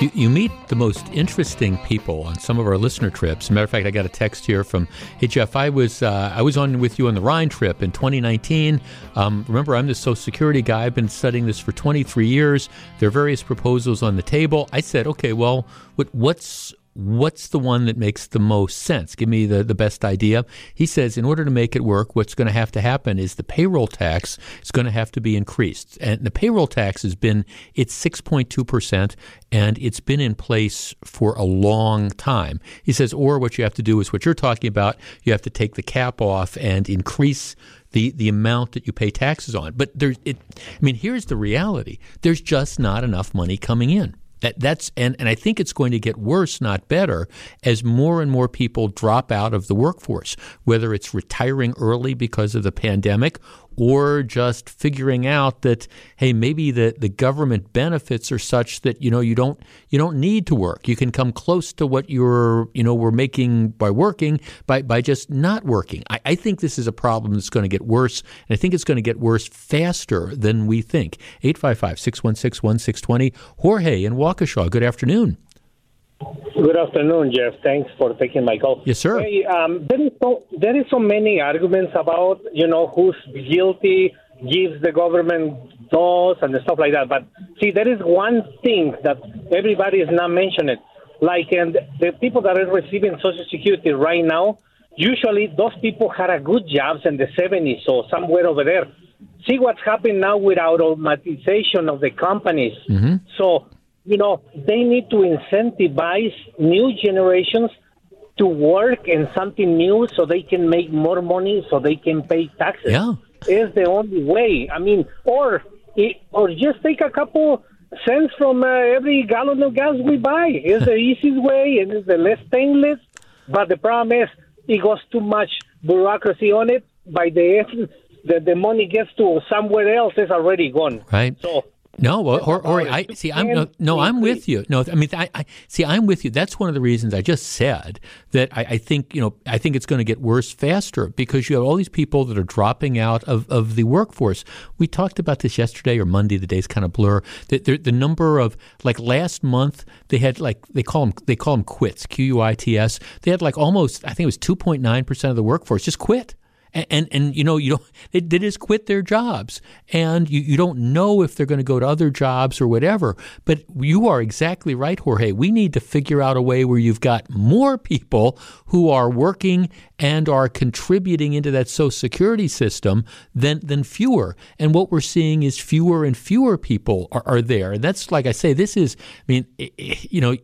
You, you, meet the most interesting people on some of our listener trips. Matter of fact, I got a text here from, "Hey Jeff, I was uh, I was on with you on the Rhine trip in 2019. Um, remember, I'm the Social Security guy. I've been studying this for 23 years. There are various proposals on the table. I said, okay, well, what, what's what's the one that makes the most sense? Give me the, the best idea. He says, in order to make it work, what's going to have to happen is the payroll tax is going to have to be increased. And the payroll tax has been, it's 6.2%, and it's been in place for a long time. He says, or what you have to do is what you're talking about. You have to take the cap off and increase the, the amount that you pay taxes on. But there's, it, I mean, here's the reality. There's just not enough money coming in. That, that's and, and I think it's going to get worse, not better, as more and more people drop out of the workforce, whether it's retiring early because of the pandemic or just figuring out that hey maybe the, the government benefits are such that you know you don't you don't need to work. You can come close to what you're you know we're making by working by, by just not working. I, I think this is a problem that's going to get worse and I think it's going to get worse faster than we think. 855-616-1620 Jorge in Waukesha. Good afternoon Good afternoon, Jeff. Thanks for taking my call. Yes, sir. Hey, um, there is so there is so many arguments about you know who's guilty, gives the government those and stuff like that. But see, there is one thing that everybody is not mentioning. Like, and the people that are receiving Social Security right now, usually those people had a good jobs in the 70s or somewhere over there. See what's happening now with automatization of the companies. Mm-hmm. So you know, they need to incentivize new generations to work in something new so they can make more money so they can pay taxes. Yeah. Is the only way. I mean, or or just take a couple cents from uh, every gallon of gas we buy. It's the easiest way and it's the less stainless. But the problem is it goes too much bureaucracy on it. By the end, the, the money gets to somewhere else, it's already gone. Right. So no, or, or, or I see. I'm no, no, I'm with you. No, I mean, I, I, see. I'm with you. That's one of the reasons I just said that I, I think you know I think it's going to get worse faster because you have all these people that are dropping out of, of the workforce. We talked about this yesterday or Monday. The days kind of blur. The, the, the number of like last month they had like they call them they call them quits. Q U I T S. They had like almost I think it was two point nine percent of the workforce just quit and, and, and you know you don't they, they, just quit their jobs. And you, you don't know if they're going to go to other jobs or whatever. But you are exactly right jorge. We need to figure out a way where you've got more people who are working and are contributing into that social security system than than fewer. And what we're seeing is fewer and fewer people are, are there. And that's like i say this is i mean you know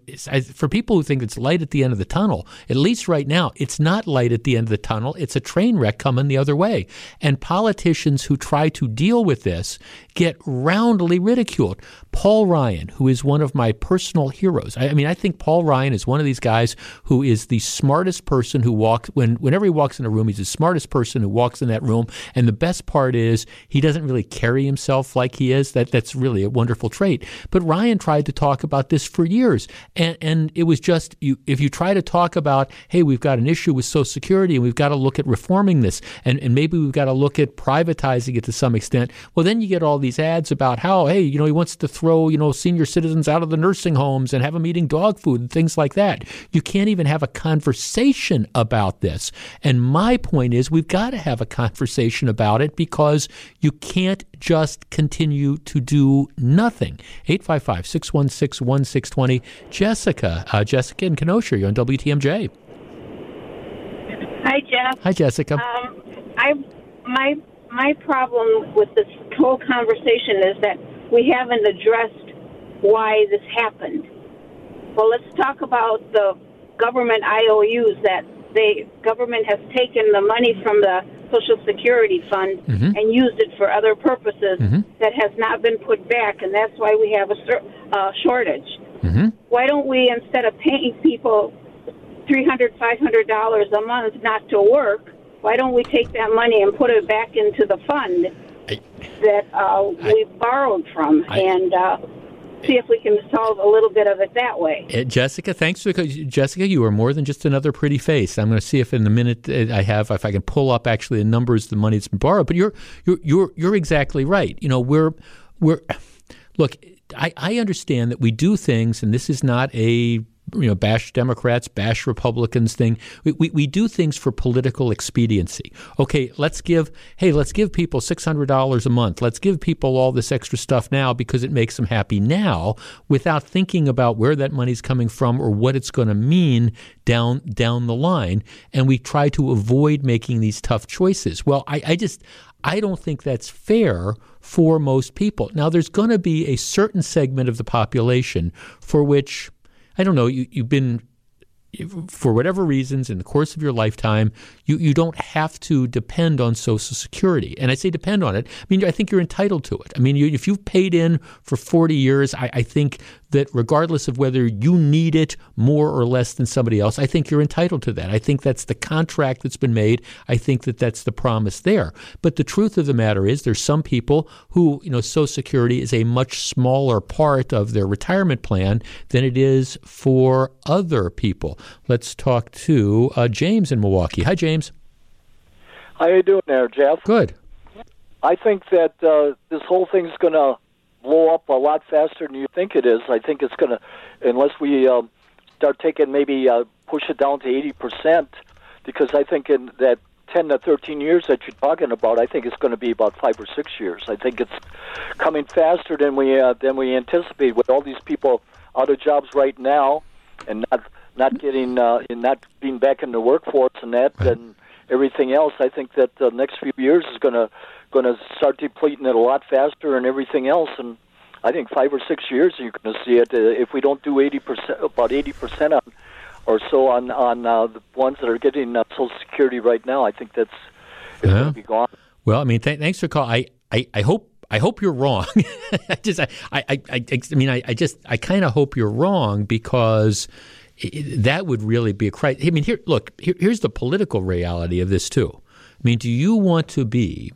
for people who think it's light at the end of the tunnel at least right now it's not light at the end of the tunnel. It's a train wreck coming the other way. And politicians who try to deal with this get roundly ridiculed. Paul Ryan, who is one of my personal heroes. I, I mean, I think Paul Ryan is one of these guys who is the smartest person who walks when whenever he walks in a room, he's the smartest person who walks in that room. And the best part is he doesn't really carry himself like he is. That that's really a wonderful trait. But Ryan tried to talk about this for years, and and it was just you if you try to talk about, hey, we've got an issue with Social Security and we've got to look at reforming this, and, and maybe we've got to look at privatizing it to some extent. Well, then you get all these ads about how, hey, you know, he wants to throw, you know, senior citizens out of the nursing homes and have them eating dog food and things like that. You can't even have a conversation about this. And my point is, we've got to have a conversation about it because you can't just continue to do nothing. 855 616 1620. Jessica, uh, Jessica in Kenosha, you're on WTMJ. Hi, Jeff. Hi, Jessica. Um, I my my problem with this whole conversation is that we haven't addressed why this happened. Well, let's talk about the government IOUs that the government has taken the money from the Social Security Fund Mhm. and used it for other purposes Mhm. that has not been put back, and that's why we have a cer- uh, shortage. Mm-hmm. Why don't we, instead of paying people three hundred, five hundred dollars a month not to work, why don't we take that money and put it back into the fund that uh, we borrowed from and uh, see if we can solve a little bit of it that way? Uh, Jessica, thanks for Jessica. You are more than just another pretty face. I'm going to see if in the minute I have, if I can pull up actually the numbers, the money that's been borrowed. But you're you're you're you're exactly right. You know, we're we're look. I, I understand that we do things, and this is not a you know bash Democrats, bash Republicans thing. We, we, we do things for political expediency. Okay, let's give hey, let's give people six hundred dollars a month. Let's give people all this extra stuff now because it makes them happy now, without thinking about where that money's coming from or what it's going to mean down down the line. And we try to avoid making these tough choices. Well, I, I just I don't think that's fair for most people. Now, there's going to be a certain segment of the population for which, I don't know, you, you've been, for whatever reasons, in the course of your lifetime, you, you don't have to depend on Social Security. And I say depend on it. I mean, I think you're entitled to it. I mean, you, if you've paid in for 40 years, I, I think that regardless of whether you need it more or less than somebody else, I think you're entitled to that. I think that's the contract that's been made. I think that that's the promise there. But the truth of the matter is, there's some people who, you know, Social Security is a much smaller part of their retirement plan than it is for other people. Let's talk to uh, James in Milwaukee. Hi, James. How you doing there, Jeff? Good. I think that uh, this whole thing's going to blow up a lot faster than you think it is. I think it's going to, unless we um, start taking maybe uh, push it down to eighty percent, because I think in that ten to thirteen years that you're talking about, I think it's going to be about five or six years. I think it's coming faster than we uh, than we anticipate with all these people out of jobs right now and not not getting uh, and not being back in the workforce and that and everything else. I think that the next few years is going to going to start depleting it a lot faster and everything else. And I think five or six years you're going to see it. Uh, if we don't do eighty percent, about eighty percent on or so on on uh, the ones that are getting uh, Social Security right now, I think that's it's going to be gone. Well, I mean, th- thanks for call. I, I, I hope I hope you're wrong. I just I I I, I, mean I, I just I kind of hope you're wrong because i i- that would really be a crisis. I mean, here look here, here's the political reality of this too. I mean, do you want to be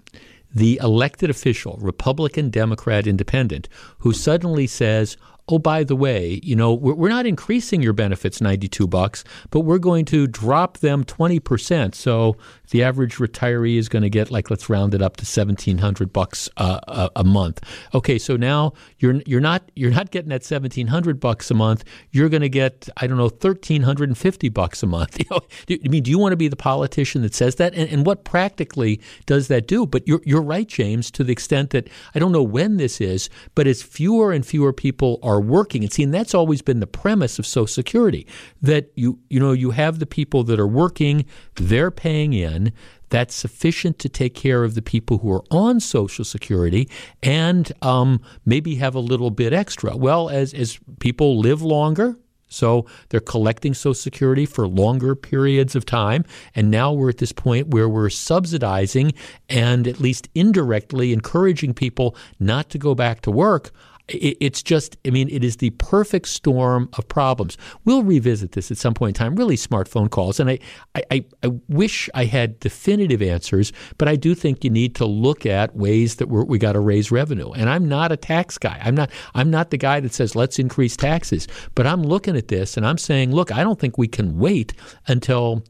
the elected official, Republican, Democrat, Independent, who suddenly says, "Oh, by the way, you know, we're, we're not increasing your benefits 92 bucks, but we're going to drop them 20%. So the average retiree is going to get like let's round it up to 1700 bucks uh, a, a month. Okay, so now you're you're not you're not getting that 1700 bucks a month. You're going to get I don't know 1350 bucks a month. You know, do, I mean, do you want to be the politician that says that? And, and what practically does that do? But you're you're right, James, to the extent that I don't know when this is, but as fewer and fewer people are working, and see, and that's always been the premise of Social Security that you you know you have the people that are working, they're paying in. That's sufficient to take care of the people who are on Social Security and um, maybe have a little bit extra. Well, as as people live longer, so they're collecting Social Security for longer periods of time. And now we're at this point where we're subsidizing and at least indirectly encouraging people not to go back to work. I- It's just, I mean, it is the perfect storm of problems. We'll revisit this at some point in time, really smart phone calls. And I, I, I- I wish I had definitive answers, but I do think you need to look at ways that we're, we got to raise revenue. And I'm not a tax guy. I'm not, I'm not the guy that says, let's increase taxes. But I'm looking at this and I'm saying, look, I don't think we can wait until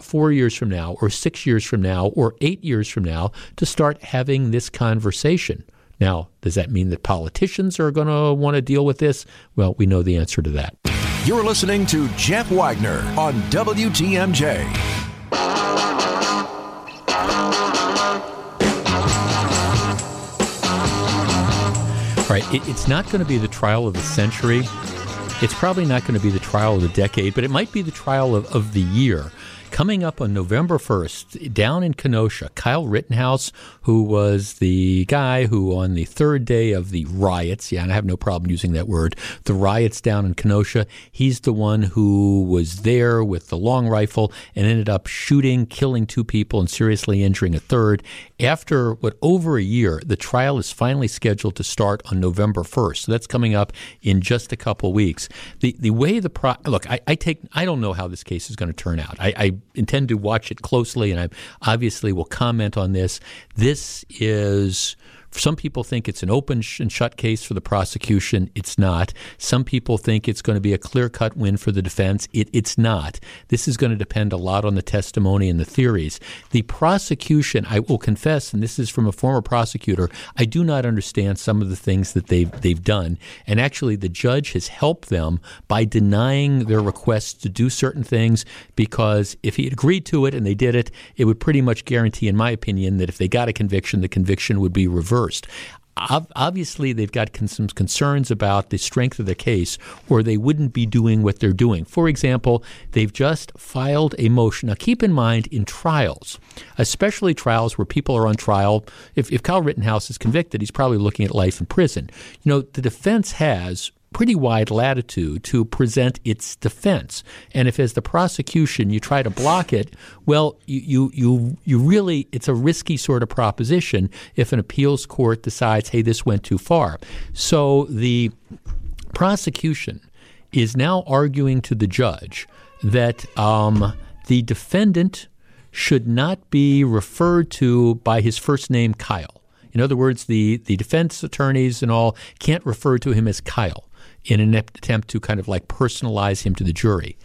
four years from now, or six years from now, or eight years from now to start having this conversation. Now, does that mean that politicians are going to want to deal with this? Well, we know the answer to that. You're listening to Jeff Wagner on WTMJ. All right, it, it's not going to be the trial of the century. It's probably not going to be the trial of the decade, but it might be the trial of, of the year. Coming up on November 1st, down in Kenosha, Kyle Rittenhouse, who was the guy who, on the third day of the riots, yeah, and I have no problem using that word, the riots down in Kenosha, he's the one who was there with the long rifle and ended up shooting, killing two people, and seriously injuring a third. After what over a year, the trial is finally scheduled to start on November 1st. So that's coming up in just a couple weeks. The the way the pro- look, I, I take I don't know how this case is going to turn out. I, I intend to watch it closely, and I obviously will comment on this. This is some people think it's an open and shut case for the prosecution. It's not. Some people think it's going to be a clear cut win for the defense. It, it's not. This is going to depend a lot on the testimony and the theories. The prosecution, I will confess, and this is from a former prosecutor, I do not understand some of the things that they've, they've done. And actually, the judge has helped them by denying their requests to do certain things because if he had agreed to it and they did it, it would pretty much guarantee, in my opinion, that if they got a conviction, the conviction would be reversed first. Obviously, they've got some concerns about the strength of the case, or they wouldn't be doing what they're doing. For example, they've just filed a motion. Now, keep in mind in trials, especially trials where people are on trial, if, if Kyle Rittenhouse is convicted, he's probably looking at life in prison. You know, the defense has pretty wide latitude to present its defense. And if, as the prosecution, you try to block it, well, you, you, you, you really, it's a risky sort of proposition if an appeals court decides, hey, this went too far. So the prosecution is now arguing to the judge that um, the defendant should not be referred to by his first name, Kyle. In other words, the, the defense attorneys and all can't refer to him as Kyle in an attempt to kind of like personalize him to the jury.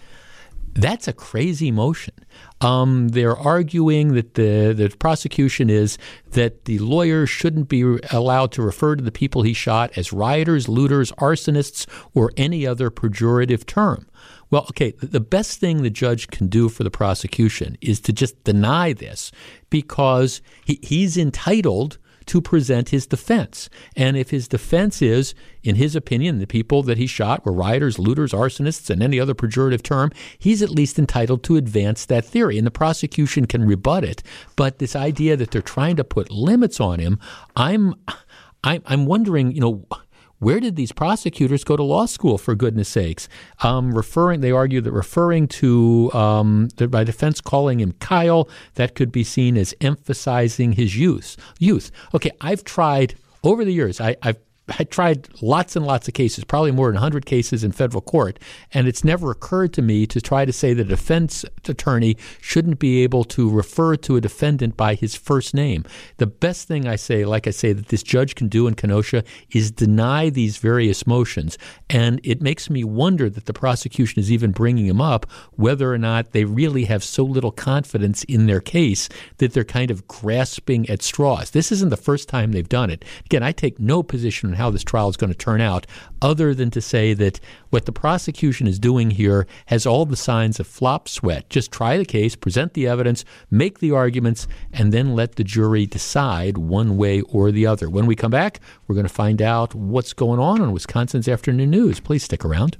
That's a crazy motion. Um, they're arguing that the, the prosecution is that the lawyer shouldn't be allowed to refer to the people he shot as rioters, looters, arsonists, or any other pejorative term. Well, okay, the best thing the judge can do for the prosecution is to just deny this because he, he's entitled to present his defense. And if his defense is, in his opinion, the people that he shot were rioters, looters, arsonists, and any other pejorative term, he's at least entitled to advance that theory. And the prosecution can rebut it. But this idea that they're trying to put limits on him, I'm. I'm wondering, you know, where did these prosecutors go to law school, for goodness sakes? Um, referring, they argue that referring to um, by defense calling him Kyle, that could be seen as emphasizing his youth. Youth. Okay, I've tried over the years. I, I've I tried lots and lots of cases, probably more than 100 cases in federal court, and it's never occurred to me to try to say that a defense attorney shouldn't be able to refer to a defendant by his first name. The best thing I say, like I say, that this judge can do in Kenosha is deny these various motions. And it makes me wonder that the prosecution is even bringing him up, whether or not they really have so little confidence in their case that they're kind of grasping at straws. This isn't the first time they've done it. Again, I take no position how this trial is going to turn out, other than to say that what the prosecution is doing here has all the signs of flop sweat. Just try the case, present the evidence, make the arguments, and then let the jury decide one way or the other. When we come back, we're going to find out what's going on on Wisconsin's Afternoon News. Please stick around.